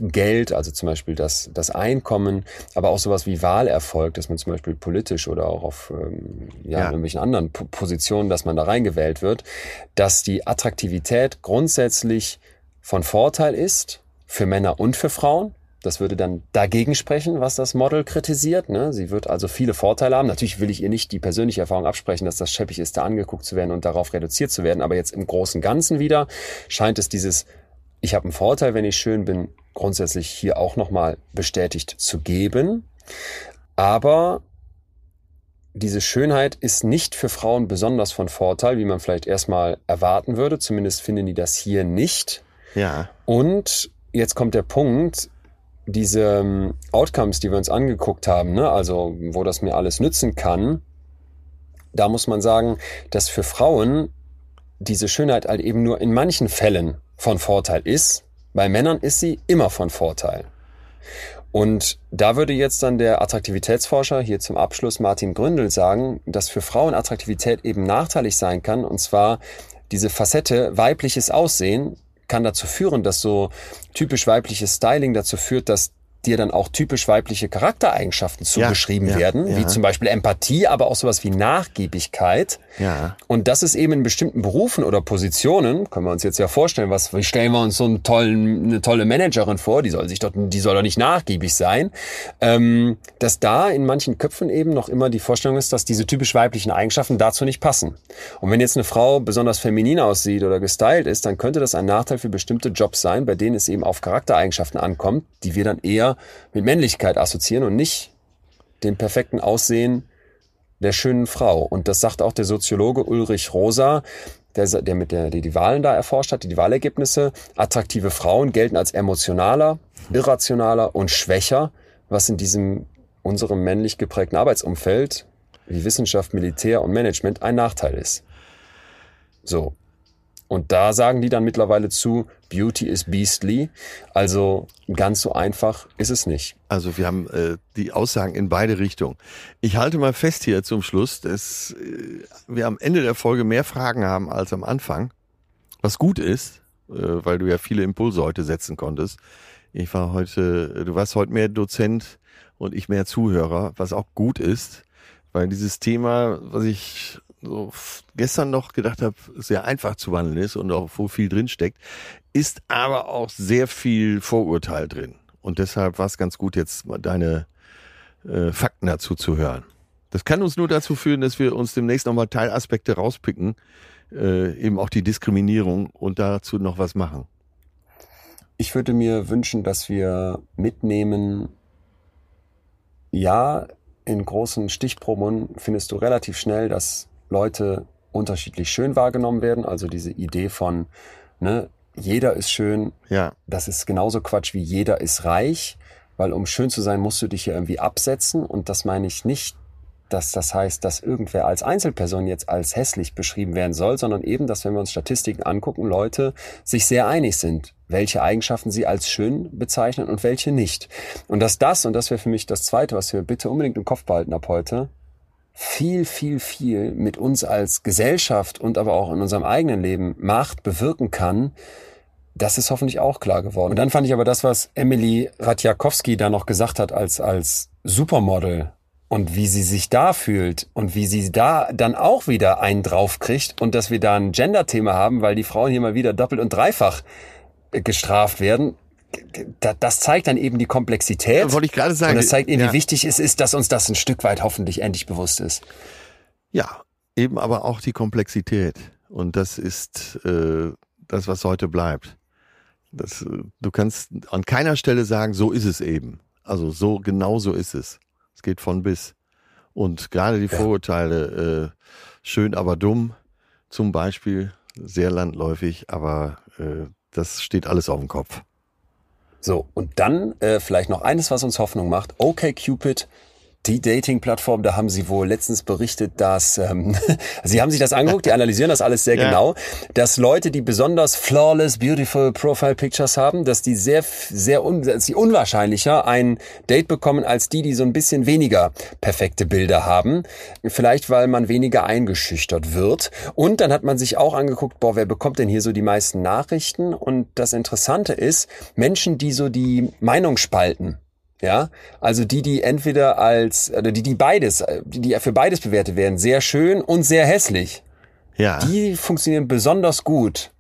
Geld, also zum Beispiel das, das Einkommen, aber auch sowas wie Wahlerfolg, dass man zum Beispiel politisch oder auch auf ähm, ja, Ja. irgendwelchen anderen P Positionen, dass man da reingewählt wird, dass die Attraktivität grundsätzlich von Vorteil ist für Männer und für Frauen. Das würde dann dagegen sprechen, was das Model kritisiert. Ne? Sie wird also viele Vorteile haben. Natürlich will ich ihr nicht die persönliche Erfahrung absprechen, dass das scheppig ist, da angeguckt zu werden und darauf reduziert zu werden. Aber jetzt im großen Ganzen wieder scheint es dieses, ich habe einen Vorteil, wenn ich schön bin, grundsätzlich hier auch nochmal bestätigt zu geben. Aber diese Schönheit ist nicht für Frauen besonders von Vorteil, wie man vielleicht erstmal erwarten würde. Zumindest finden die das hier nicht. Ja. Und jetzt kommt der Punkt, diese ähm, Outcomes, die wir uns angeguckt haben, ne, also wo das mir alles nützen kann, da muss man sagen, dass für Frauen diese Schönheit halt eben nur in manchen Fällen von Vorteil ist. Bei Männern ist sie immer von Vorteil. Und da würde jetzt dann der Attraktivitätsforscher hier zum Abschluss Martin Gründel sagen, dass für Frauen Attraktivität eben nachteilig sein kann. Und zwar diese Facette weibliches Aussehen kann dazu führen, dass so typisch weibliches Styling dazu führt, dass dir dann auch typisch weibliche Charaktereigenschaften zugeschrieben ja, werden, ja. wie zum Beispiel Empathie, aber auch sowas wie Nachgiebigkeit. Ja. Und das ist eben in bestimmten Berufen oder Positionen, können wir uns jetzt ja vorstellen, was, wie stellen wir uns so einen tollen, eine tolle Managerin vor, die soll sich doch, die soll doch nicht nachgiebig sein, ähm, dass da in manchen Köpfen eben noch immer die Vorstellung ist, dass diese typisch weiblichen Eigenschaften dazu nicht passen. Und wenn jetzt eine Frau besonders feminin aussieht oder gestylt ist, dann könnte das ein Nachteil für bestimmte Jobs sein, bei denen es eben auf Charaktereigenschaften ankommt, die wir dann eher mit Männlichkeit assoziieren und nicht dem perfekten Aussehen der schönen Frau. Und das sagt auch der Soziologe Ulrich Rosa, der, der mit der, der die Wahlen da erforscht hat, die Wahlergebnisse. Attraktive Frauen gelten als emotionaler, irrationaler und schwächer, was in diesem unserem männlich geprägten Arbeitsumfeld wie Wissenschaft, Militär und Management ein Nachteil ist. So. Und da sagen die dann mittlerweile zu, Beauty is beastly. Also ganz so einfach ist es nicht. Also wir haben äh, die Aussagen in beide Richtungen. Ich halte mal fest hier zum Schluss, dass äh, wir am Ende der Folge mehr Fragen haben als am Anfang. Was gut ist, äh, weil du ja viele Impulse heute setzen konntest. Ich war heute, du warst heute mehr Dozent und ich mehr Zuhörer, was auch gut ist, weil dieses Thema, was ich so gestern noch gedacht habe, sehr einfach zu wandeln ist und auch wo viel drin steckt, ist aber auch sehr viel Vorurteil drin. Und deshalb war es ganz gut, jetzt deine äh, Fakten dazu zu hören. Das kann uns nur dazu führen, dass wir uns demnächst nochmal Teilaspekte rauspicken, äh, eben auch die Diskriminierung und dazu noch was machen. Ich würde mir wünschen, dass wir mitnehmen, ja, in großen Stichproben findest du relativ schnell, dass Leute unterschiedlich schön wahrgenommen werden. Also diese Idee von, ne, jeder ist schön. Ja. Das ist genauso Quatsch wie jeder ist reich, weil um schön zu sein, musst du dich ja irgendwie absetzen. Und das meine ich nicht, dass das heißt, dass irgendwer als Einzelperson jetzt als hässlich beschrieben werden soll, sondern eben, dass wenn wir uns Statistiken angucken, Leute sich sehr einig sind, welche Eigenschaften sie als schön bezeichnen und welche nicht. Und dass das, und das wäre für mich das Zweite, was wir bitte unbedingt im Kopf behalten ab heute, viel, viel, viel mit uns als Gesellschaft und aber auch in unserem eigenen Leben macht, bewirken kann, das ist hoffentlich auch klar geworden. Und dann fand ich aber das, was Emily Radjakowski da noch gesagt hat als, als Supermodel und wie sie sich da fühlt und wie sie da dann auch wieder einen draufkriegt und dass wir da ein Gender-Thema haben, weil die Frauen hier mal wieder doppelt und dreifach gestraft werden, das zeigt dann eben die Komplexität. Wollte ich gerade sagen. Und das zeigt eben, ja. wie wichtig es ist, dass uns das ein Stück weit hoffentlich endlich bewusst ist. Ja, eben aber auch die Komplexität. Und das ist äh, das, was heute bleibt. Das, äh, du kannst an keiner Stelle sagen, so ist es eben. Also so genau so ist es. Es geht von bis. Und gerade die Ja. Vorurteile, äh, schön aber dumm, zum Beispiel, sehr landläufig, aber äh, das steht alles auf dem Kopf. So, und dann äh, vielleicht noch eines, was uns Hoffnung macht. Okay, Cupid, die Dating-Plattform, da haben Sie wohl letztens berichtet, dass ähm, [LAUGHS] Sie haben sich das angeguckt, die analysieren das alles sehr Ja. genau, dass Leute, die besonders flawless, beautiful Profile Pictures haben, dass die sehr, sehr un dass sie unwahrscheinlicher ein Date bekommen als die, die so ein bisschen weniger perfekte Bilder haben. Vielleicht, weil man weniger eingeschüchtert wird. Und dann hat man sich auch angeguckt, boah, wer bekommt denn hier so die meisten Nachrichten? Und das Interessante ist, Menschen, die so die Meinung spalten. Ja, also die, die entweder als, oder die, die beides, die, die für beides bewertet werden, sehr schön und sehr hässlich, Ja. die funktionieren besonders gut,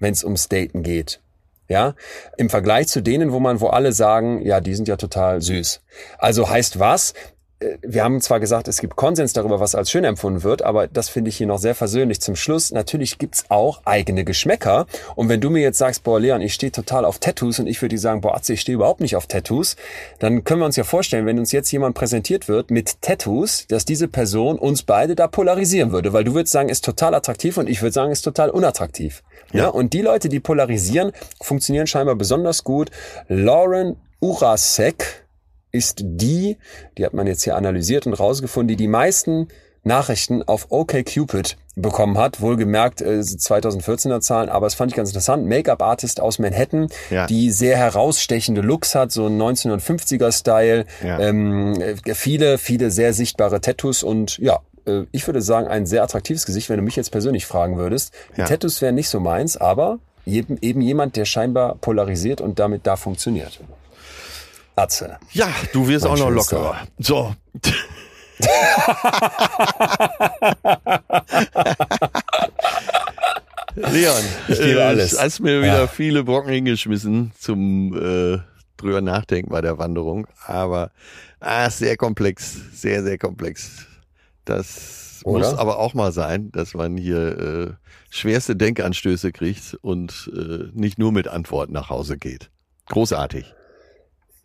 wenn es ums Daten geht. Ja, im Vergleich zu denen, wo man, wo alle sagen, ja, die sind ja total süß. Also heißt was? Äh, Wir haben zwar gesagt, es gibt Konsens darüber, was als schön empfunden wird, aber das finde ich hier noch sehr versöhnlich zum Schluss. Natürlich gibt's auch eigene Geschmäcker. Und wenn du mir jetzt sagst, boah, Leon, ich stehe total auf Tattoos und ich würde dir sagen, boah, Atze, ich stehe überhaupt nicht auf Tattoos, dann können wir uns ja vorstellen, wenn uns jetzt jemand präsentiert wird mit Tattoos, dass diese Person uns beide da polarisieren würde, weil du würdest sagen, ist total attraktiv und ich würde sagen, ist total unattraktiv. Ja. Und die Leute, die polarisieren, funktionieren scheinbar besonders gut. Lauren Urasek ist die, die hat man jetzt hier analysiert und rausgefunden, die die meisten Nachrichten auf OKCupid bekommen hat. Wohlgemerkt äh, 2014er Zahlen, aber es fand ich ganz interessant. Make-up-Artist aus Manhattan, Ja. die sehr herausstechende Looks hat, so ein 1950er-Style. Ja. Ähm, äh, viele, viele sehr sichtbare Tattoos und ja, äh, ich würde sagen, ein sehr attraktives Gesicht, wenn du mich jetzt persönlich fragen würdest. Die Ja. Tattoos wären nicht so meins, aber eben, eben jemand, der scheinbar polarisiert und damit da funktioniert. Atze. Ja, du wirst Mein auch noch lockerer. So. [LAUGHS] Leon, Ich gebe äh, alles. hast mir wieder Ja. viele Brocken hingeschmissen zum äh, drüber nachdenken bei der Wanderung, aber ah, sehr komplex, sehr, sehr komplex. Das Oder? muss aber auch mal sein, dass man hier äh, schwerste Denkanstöße kriegt und äh, nicht nur mit Antworten nach Hause geht. Großartig.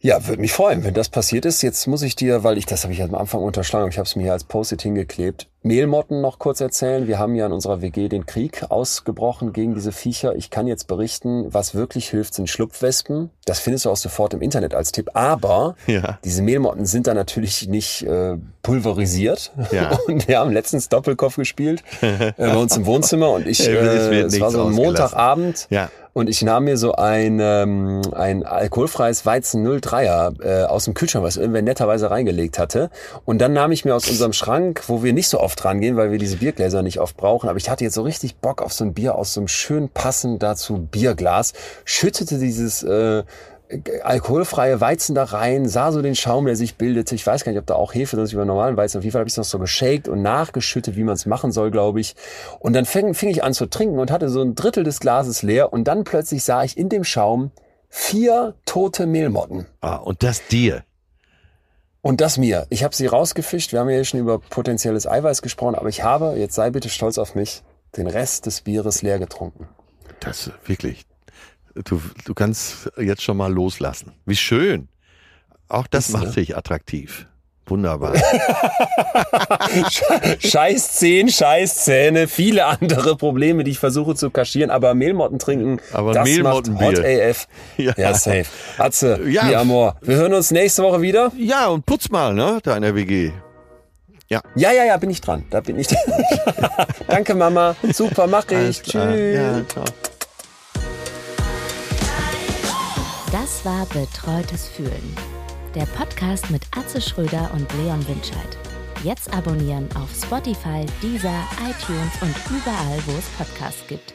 Ja, würde mich freuen, wenn das passiert ist. Jetzt muss ich dir, weil ich, das habe ich am Anfang unterschlagen, ich habe es mir hier als Post-it hingeklebt, Mehlmotten noch kurz erzählen. Wir haben ja in unserer WG den Krieg ausgebrochen gegen diese Viecher. Ich kann jetzt berichten, was wirklich hilft, sind Schlupfwespen. Das findest du auch sofort im Internet als Tipp. Aber Ja. diese Mehlmotten sind da natürlich nicht äh, pulverisiert. Ja. [LAUGHS] Und wir haben letztens Doppelkopf gespielt [LAUGHS] äh, bei uns im Wohnzimmer und ich, äh, es war so ein. Montagabend. Ja. Und ich nahm mir so ein, ähm, ein alkoholfreies Weizen 03er äh, aus dem Kühlschrank, was irgendwer netterweise reingelegt hatte. Und dann nahm ich mir aus unserem Schrank, wo wir nicht so oft rangehen, weil wir diese Biergläser nicht oft brauchen, aber ich hatte jetzt so richtig Bock auf so ein Bier aus so einem schön passend dazu Bierglas, schüttete dieses äh, alkoholfreie Weizen da rein, sah so den Schaum, der sich bildete. Ich weiß gar nicht, ob da auch Hefe drin ist wie normalen Weizen. Auf jeden Fall habe ich es noch so geshakt und nachgeschüttet, wie man es machen soll, glaube ich. Und dann fing, fing ich an zu trinken und hatte so ein Drittel des Glases leer. Und dann plötzlich sah ich in dem Schaum vier tote Mehlmotten. Ah, und das dir. Und das mir. Ich habe sie rausgefischt. Wir haben ja schon über potenzielles Eiweiß gesprochen, aber ich habe, jetzt sei bitte stolz auf mich, den Rest des Bieres leer getrunken. Das wirklich. Du, du kannst jetzt schon mal loslassen. Wie schön. Auch das Ist, macht ne? dich attraktiv. Wunderbar. [LAUGHS] Scheiß Zehen, Scheiß Zähne, viele andere Probleme, die ich versuche zu kaschieren, aber Mehlmotten trinken, Aber das Mehlmottenbier. macht Hot AF. [LAUGHS] Ja. Ja, safe. Atze, Ja. ja. Amor. Wir hören uns nächste Woche wieder. ja, und putz mal, ne, da in der WG. Ja, ja, ja, bin ich dran. Da bin ich. [LAUGHS] Danke, Mama. Super, mach ich. Tschüss. Ja. Das war Betreutes Fühlen. Der Podcast mit Atze Schröder und Leon Winscheid. Jetzt abonnieren auf Spotify, Deezer, iTunes und überall, wo es Podcasts gibt.